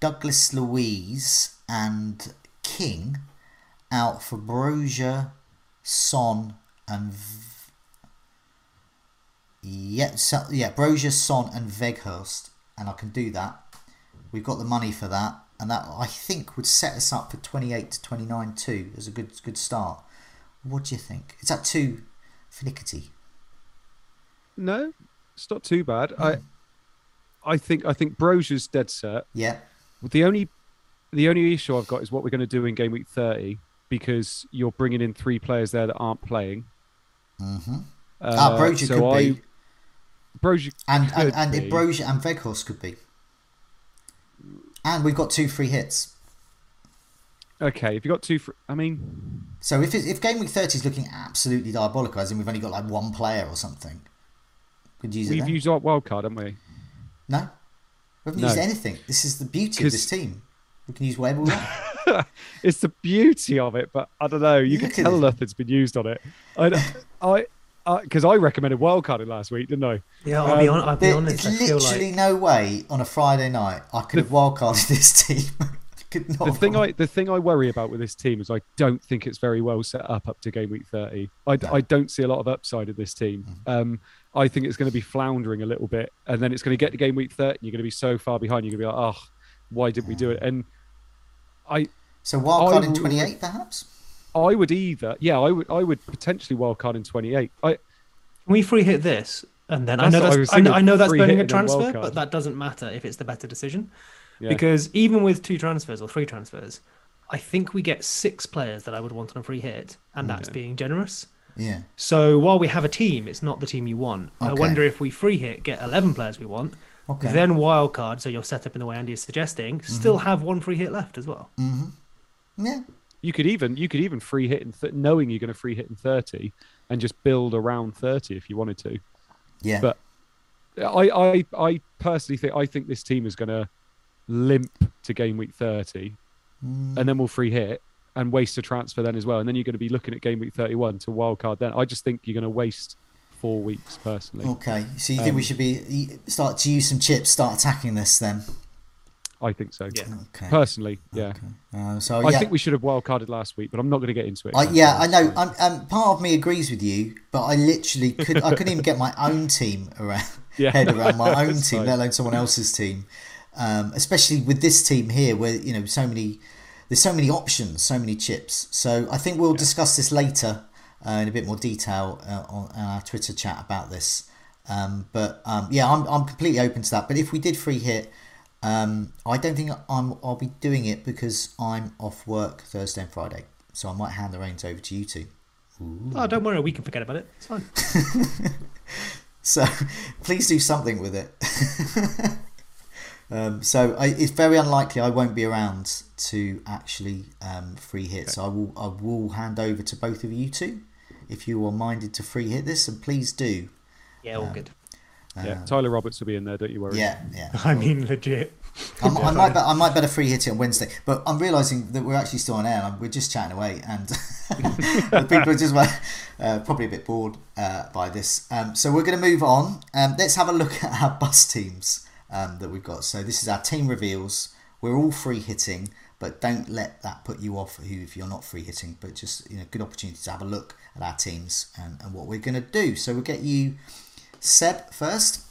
Douglas Luiz, and King out for Broja, Son, and v- yeah, so, yeah, Broja, Son, and Weghorst, and I can do that. We've got the money for that, and that I think would set us up for twenty eight to twenty nine too as a good good start. What do you think? Is that too finickety? No, it's not too bad. I, hmm. I think I think Broja's dead set. Yeah, The only, the only issue I've got is what we're going to do in game week thirty because you're bringing in three players there that aren't playing. mm-hmm. Uh, ah, Broja so could I, be, Broja and and, could and be. if Broja and Weghorst could be, and we've got two free hits. Okay, if you got two, fr- I mean, So if if game week thirty is looking absolutely diabolical, as in we've only got like one player or something, could use it. we've used our wild card, haven't we? No, we haven't No. used anything. This is the beauty of this team. We can use whatever we want. It's the beauty of it, but I don't know. You can Look at tell it. nothing's been used on it. I, I, because I, recommended wildcarding last week, didn't I? Yeah, I'll be Um, on. I'll be There- honest. I There's literally like no way on a Friday night I could have wildcarded this team. Could not. The thing I, the thing I worry about with this team is I don't think it's very well set up up to game week thirty. I, No. I don't see a lot of upside of this team. Um, I think it's going to be floundering a little bit, and then it's going to get to game week thirty. And you're going to be so far behind. You're going to be like, oh, why did we do it? And I, so wildcard I in 28, perhaps. I would either, yeah, I would, I would potentially wildcard in twenty eight. I, can we free hit this, and then I know what I that's I know, I know that's burning a transfer, but that doesn't matter if it's the better decision yeah. because even with two transfers or three transfers, I think we get six players that I would want on a free hit, and that's being generous. Yeah. So while we have a team, it's not the team you want. I wonder if we free hit, get 11 players we want, Okay. then wild card, so you're set up in the way Andy is suggesting, still have one free hit left as well. Yeah. You could even you could even free hit in th- knowing you're going to free hit in thirty, and just build around thirty if you wanted to. Yeah. But I I I personally think I think this team is going to limp to game week thirty, Mm. and then we'll free hit and waste a transfer then as well, and then you're going to be looking at game week thirty one to wild card. Then I just think you're going to waste four weeks personally. Okay. So you think we Um, should be start to use some chips, start attacking this then? I think so. Yeah. Okay. Personally, yeah. Uh, so I yeah, think we should have wildcarded last week, but I'm not going to get into it. I, yeah, I know. I'm, um, part of me agrees with you, but I literally could. I couldn't even get my own team around Yeah, head no, around my own team, fine. let alone someone else's team. Um, especially with this team here, where you know so many, there's so many options, so many chips. So I think we'll discuss this later uh, in a bit more detail uh, on, our Twitter chat about this. Um, but um, yeah, I'm I'm completely open to that. But if we did free hit. Um, I don't think I'm. I'll be doing it because I'm off work Thursday and Friday, so I might hand the reins over to you two. Oh, don't worry, we can forget about it. It's fine. So please do something with it. um, so I, it's very unlikely I won't be around to actually um, free hit. So I will I will hand over to both of you two if you are minded to free hit this, and please do. Yeah, all good. yeah, Tyler Roberts will be in there. Don't you worry. Yeah, yeah. I mean, legit. I, I might, be, I might better free hit it on Wednesday, but I'm realizing that we're actually still on air. And we're just chatting away, and the people are just uh, probably a bit bored uh, by this. Um, so we're going to move on. Um, let's have a look at our bus teams um, that we've got. So this is our team reveals. We're all free hitting, but don't let that put you off who if you're not free hitting. But just you know, good opportunity to have a look at our teams and, and what we're going to do. So we'll get you Seb first.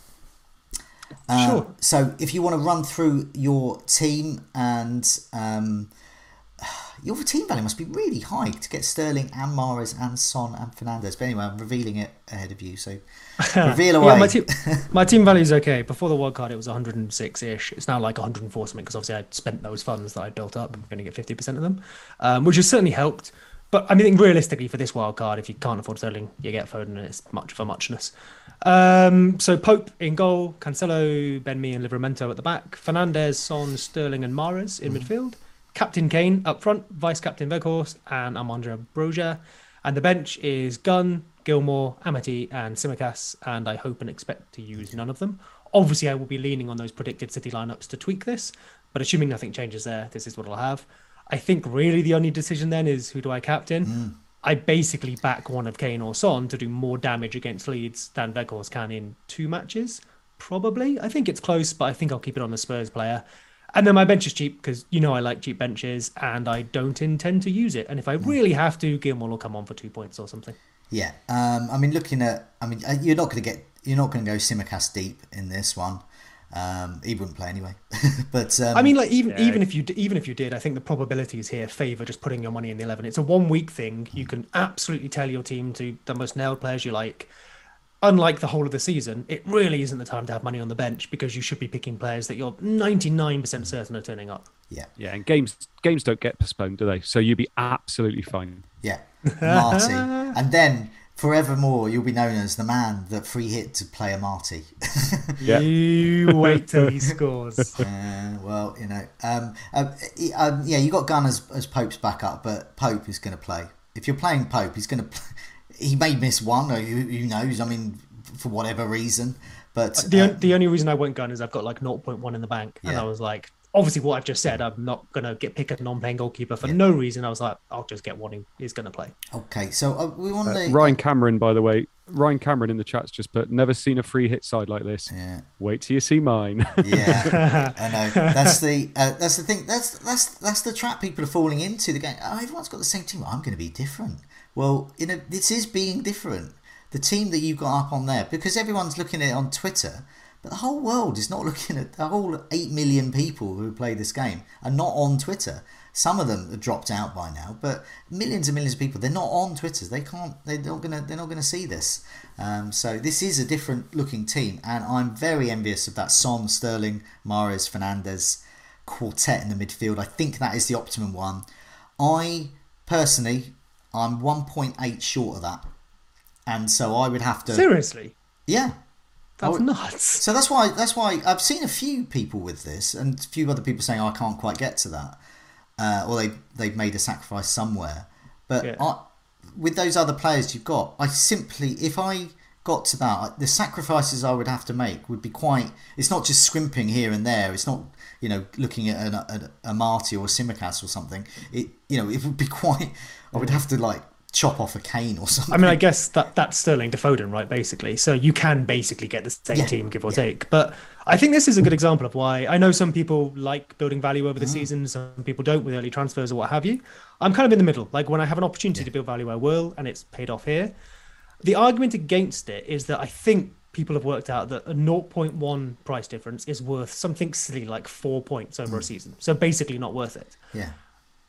Um, Sure. So, if you want to run through your team and um, your team value must be really high to get Sterling and Mahrez and Son and Fernandes. But anyway, I'm revealing it ahead of you. So, reveal away. Yeah, my team, my team value is okay. Before the wild card, it was 106 ish. It's now like 104 something because obviously I spent those funds that I built up. I'm going to get 50% of them, um, which has certainly helped. But I mean, realistically, for this wild card, if you can't afford Sterling, you get Foden, and it's much for muchness. Um, so Pope in goal, Cancelo, Ben Mee, and Livramento at the back, Fernandes, Son, Sterling, and Mahrez in midfield. Captain Kane up front, Vice Captain Weghorst, and Armando Broja. And the bench is Gunn, Gilmour, Amity, and Simicas, and I hope and expect to use none of them. Obviously, I will be leaning on those predicted City lineups to tweak this, but assuming nothing changes there, this is what I'll have. I think really the only decision then is who do I captain? Hmm. I basically back one of Kane or Son to do more damage against Leeds than Weghorst can in two matches. Probably. I think it's close, but I think I'll keep it on the Spurs player. And then my bench is cheap because you know I like cheap benches and I don't intend to use it. And if I hmm. really have to, Gilmour will come on for two points or something. Yeah, um, I mean, looking at, I mean, uh, you're not going to get, you're not going to go Simicast deep in this one. Um, he wouldn't play anyway. but um, I mean, like even even if you even if you did, I think the probabilities here favour just putting your money in the eleven. It's a one week thing. You can absolutely tell your team to the most nailed players you like. Unlike the whole of the season, it really isn't the time to have money on the bench because you should be picking players that you're ninety nine percent certain are turning up. yeah, Yeah, and games games don't get postponed, do they? So you'd be absolutely fine. yeah, Marty, and then forevermore you'll be known as the man that free hit to play a Marty. Yeah. You wait till he scores. Uh, well, you know, um, he- um, yeah, you got Gunn as, as Pope's backup, but Pope is going to play. If you're playing Pope, he's going to. He may miss one, or who, who knows? I mean, for whatever reason. But the, uh, the only reason I went Gunn is I've got like 0.1 in the bank, and I was like, obviously, what I've just said, I'm not gonna get pick a non-playing goalkeeper for no reason. I was like, I'll just get one who is gonna play. okay, so uh, we want Uh, to. Ryan Cameron, by the way, Ryan Cameron in the chat's just put, never seen a free hit side like this. Yeah, Wait till you see mine. yeah, I know. That's the uh, that's the thing. That's that's that's the trap people are falling into. The game. Oh, everyone's got the same team. I'm going to be different. Well, you know, this is being different. The team that you've got up on there, because everyone's looking at it on Twitter, but the whole world is not looking at the whole eight million people who play this game are not on Twitter. Some of them have dropped out by now, but millions and millions of people they're not on Twitter. They can't. They're not gonna. They're not gonna see this. Um, so this is a different looking team, and I'm very envious of that Son, Sterling, Mahrez, Fernandes quartet in the midfield. I think that is the optimum one. I personally, I'm 1.8 short of that, and so I would have to. Seriously, Yeah. That's would- nuts. so that's why that's why I've seen a few people with this, and a few other people saying "Oh, I can't quite get to that, uh, or they they've made a sacrifice somewhere. But Yeah. I, with those other players you've got, I simply if I got to that, the sacrifices I would have to make would be quite. It's not just scrimping here and there. It's not you know looking at an, a, a Marty or a Simicast or something. It you know it would be quite. I would have to like chop off a Kane or something. I mean, I guess that that's Sterling to Foden, right? Basically, so you can basically get the same Yeah, team, give or yeah. take. But I think this is a good example of why I know some people like building value over the Mm. season, some people don't with early transfers or what have you. I'm kind of in the middle. Like when I have an opportunity to build value, I will, and it's paid off here. The argument against it is that I think people have worked out that a 0.1 price difference is worth something silly like four points over a season. So basically, not worth it. yeah,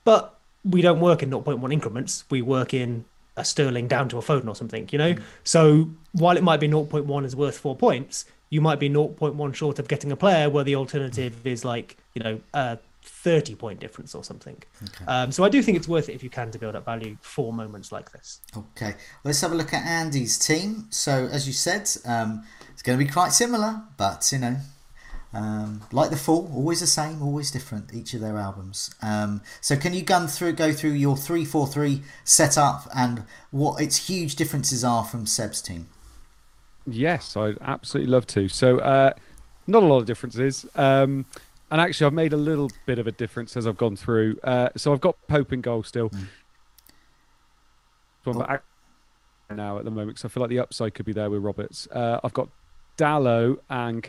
But we don't work in 0.1 increments. We work in a sterling down to a Foden or something, you know? So while it might be 0.1 is worth four points, you might be 0.1 short of getting a player where the alternative is like, you know, a 30 point difference or something. Um, so I do think it's worth it if you can to build up value for moments like this. Okay, let's have a look at Andy's team. So, as you said, um, it's going to be quite similar, but you know, um, like the Fall, always the same, always different. Each of their albums. Um, so, can you gun through, go through your three four three setup and what its huge differences are from Seb's team? Yes, I'd absolutely love to. So, uh, not a lot of differences. Um, and actually, I've made a little bit of a difference as I've gone through. Uh, so, I've got Pope in goal still. So I'm now at the moment because I feel like the upside could be there with Roberts. Uh, I've got Dalot and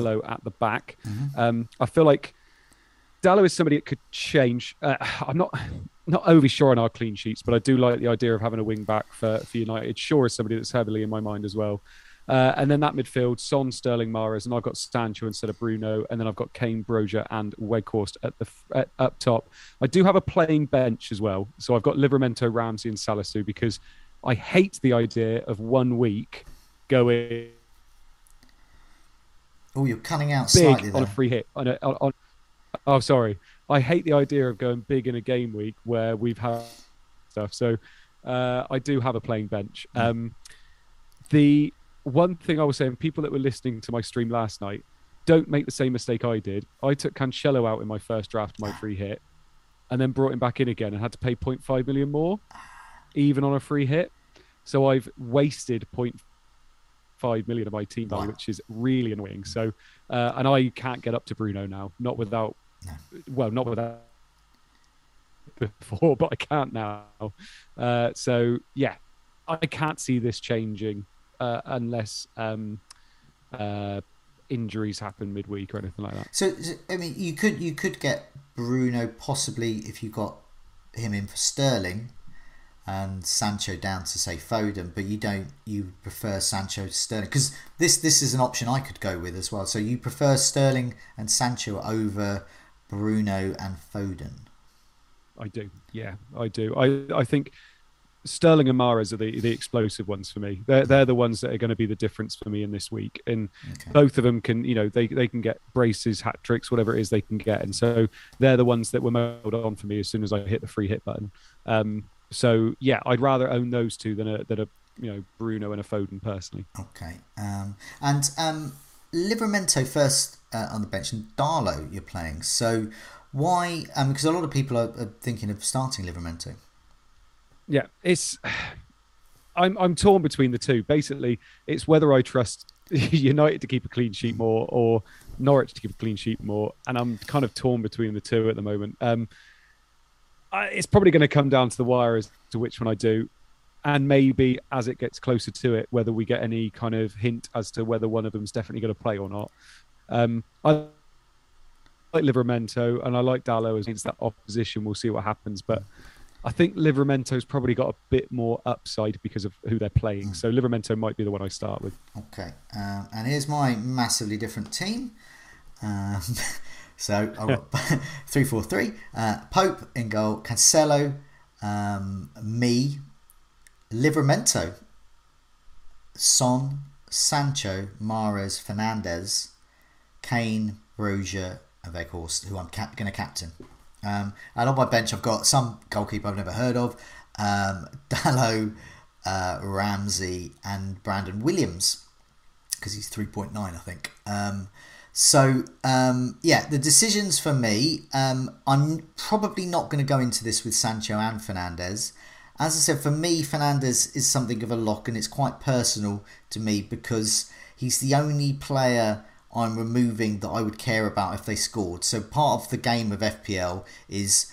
Cancelo at the back. Um, I feel like Dalot is somebody that could change. Uh, I'm not not overly sure on our clean sheets, but I do like the idea of having a wing back for, for United. Shaw is somebody that's heavily in my mind as well. Uh, and then that midfield, Son, Sterling, Mahrez, and I've got Sancho instead of Bruno, and then I've got Kane, Broja, and Weghorst at the at, up top. I do have a playing bench as well, so I've got Livramento, Ramsey, and Salisu because I hate the idea of one week going Oh, you're cutting out slightly big on a free hit. On a, on, on, oh, sorry. I hate the idea of going big in a game week where we've had stuff. So uh, I do have a playing bench. Um, the one thing I was saying, people that were listening to my stream last night, don't make the same mistake I did. I took Cancelo out in my first draft, my free hit, and then brought him back in again and had to pay 0.5 million more, even on a free hit. So I've wasted 0.5 million of my team value, Wow. which is really annoying. So, uh, and I can't get up to Bruno now, not without, well, not without before, but I can't now. Uh, so yeah, I can't see this changing uh, unless um, uh, injuries happen midweek or anything like that. So, so, I mean, you could you could get Bruno possibly if you got him in for Sterling and Sancho down to say Foden, but you don't. You prefer Sancho to Sterling because this this is an option I could go with as well. So you prefer Sterling and Sancho over Bruno and Foden. I do. Yeah, I do. I I think Sterling and Mahrez are the, the explosive ones for me. They're they're the ones that are going to be the difference for me in this week. And Okay. both of them can, you know, they they can get braces, hat tricks, whatever it is they can get. And so they're the ones that were mowed on for me as soon as I hit the free hit button. Um, so yeah, I'd rather own those two than a than a you know Bruno and a Foden personally. Okay. Um, and um, first uh, on the bench and Dalot you're playing. So why? Um, because a lot of people are, are thinking of starting Livramento. Yeah, it's I'm I'm torn between the two. Basically, it's whether I trust United to keep a clean sheet more or Norwich to keep a clean sheet more, and I'm kind of torn between the two at the moment. Um, I, it's probably going to come down to the wire as to which one I do, and maybe as it gets closer to it, whether we get any kind of hint as to whether one of them's definitely going to play or not. Um, I like Livramento and I like Dalot against that opposition. We'll see what happens, but. I think Livramento's probably got a bit more upside because of who they're playing. So Livramento might be the one I start with. Okay, um, and here's my massively different team. Um, so I've got three, four, three. Uh, Pope in goal, Cancelo, um, me, Livramento, Son, Sancho, Mahrez, Fernandes, Kane, Roja, and Weghorst, who I'm cap- going to captain. Um, and on my bench, I've got some goalkeeper I've never heard of, um, Dalot, uh, Ramsey, and Brandon Williams because he's 3.9, I think. Um, so, um, yeah, the decisions for me, um, I'm probably not going to go into this with Sancho and Fernandes. As I said, for me, Fernandes is something of a lock, and it's quite personal to me because he's the only player I'm removing that I would care about if they scored. So, part of the game of FPL is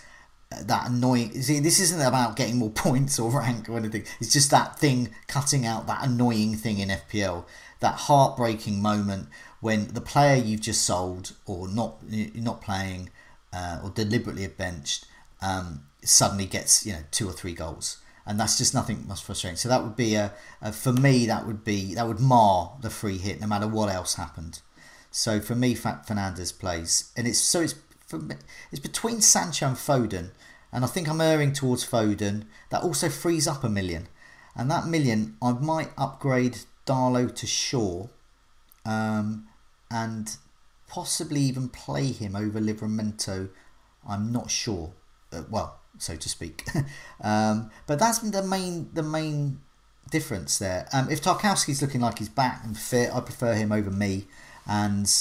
that annoying. See, this isn't about getting more points or rank or anything. It's just that thing cutting out that annoying thing in FPL, that heartbreaking moment when the player you've just sold or not not playing uh, or deliberately benched um, suddenly gets you know two or three goals, and that's just nothing most frustrating. So that would be a, a for me that would be that would mar the free hit no matter what else happened. So for me, Fernandes plays, and it's so it's me, it's between Sancho and Foden, and I think I'm erring towards Foden. That also frees up a million, and that million I might upgrade Dalot to Shaw, um, and possibly even play him over Livramento. I'm not sure. Uh, well, so to speak. um, but that's the main the main difference there. Um, if Tarkowski's looking like he's back and fit, I prefer him over me, and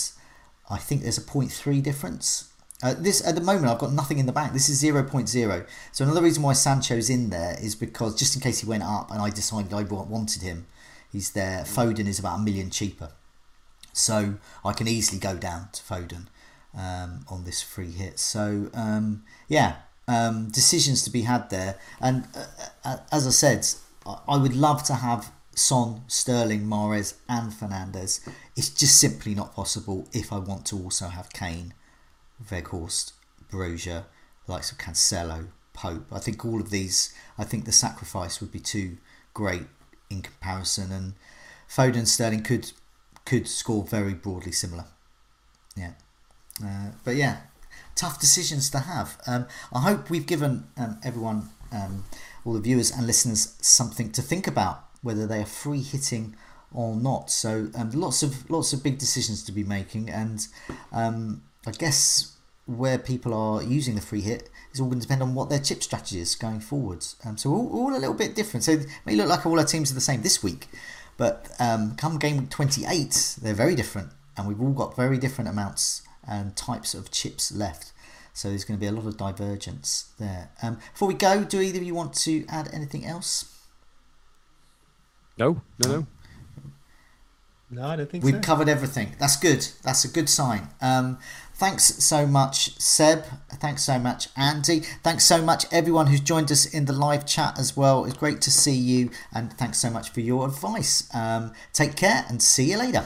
I think there's a 0.3 difference. Uh, this at the moment I've got nothing in the bank. This is 0.0. So another reason why Sancho's in there is because just in case he went up and I decided I wanted him, he's there. Foden is about a million cheaper, so I can easily go down to Foden um, on this free hit. So um, yeah, um, decisions to be had there. And uh, uh, as I said, I would love to have Son, Sterling, Mahrez, and Fernandes. It's just simply not possible if I want to also have Kane, Weghorst, Broja, likes of Cancelo, Pope. I think all of these, I think the sacrifice would be too great in comparison, and Foden, Sterling could could score very broadly similar. Yeah, uh, but yeah, tough decisions to have. Um, I hope we've given um, everyone, um, all the viewers and listeners, something to think about whether they are free hitting or not. So um, lots of lots of big decisions to be making, and um, I guess where people are using the free hit is all going to depend on what their chip strategy is going forwards. Um, so all, all a little bit different. So it may look like all our teams are the same this week, but come game week 28, they're very different, and we've all got very different amounts and types of chips left. So there's going to be a lot of divergence there. Um, before we go, do either of you want to add anything else? No, no, no. No, I don't think We've so. covered everything. That's good. That's a good sign. Um, thanks so much, Seb. Thanks so much, Andy. Thanks so much, everyone who's joined us in the live chat as well. It's great to see you, and thanks so much for your advice. Um, take care and see you later.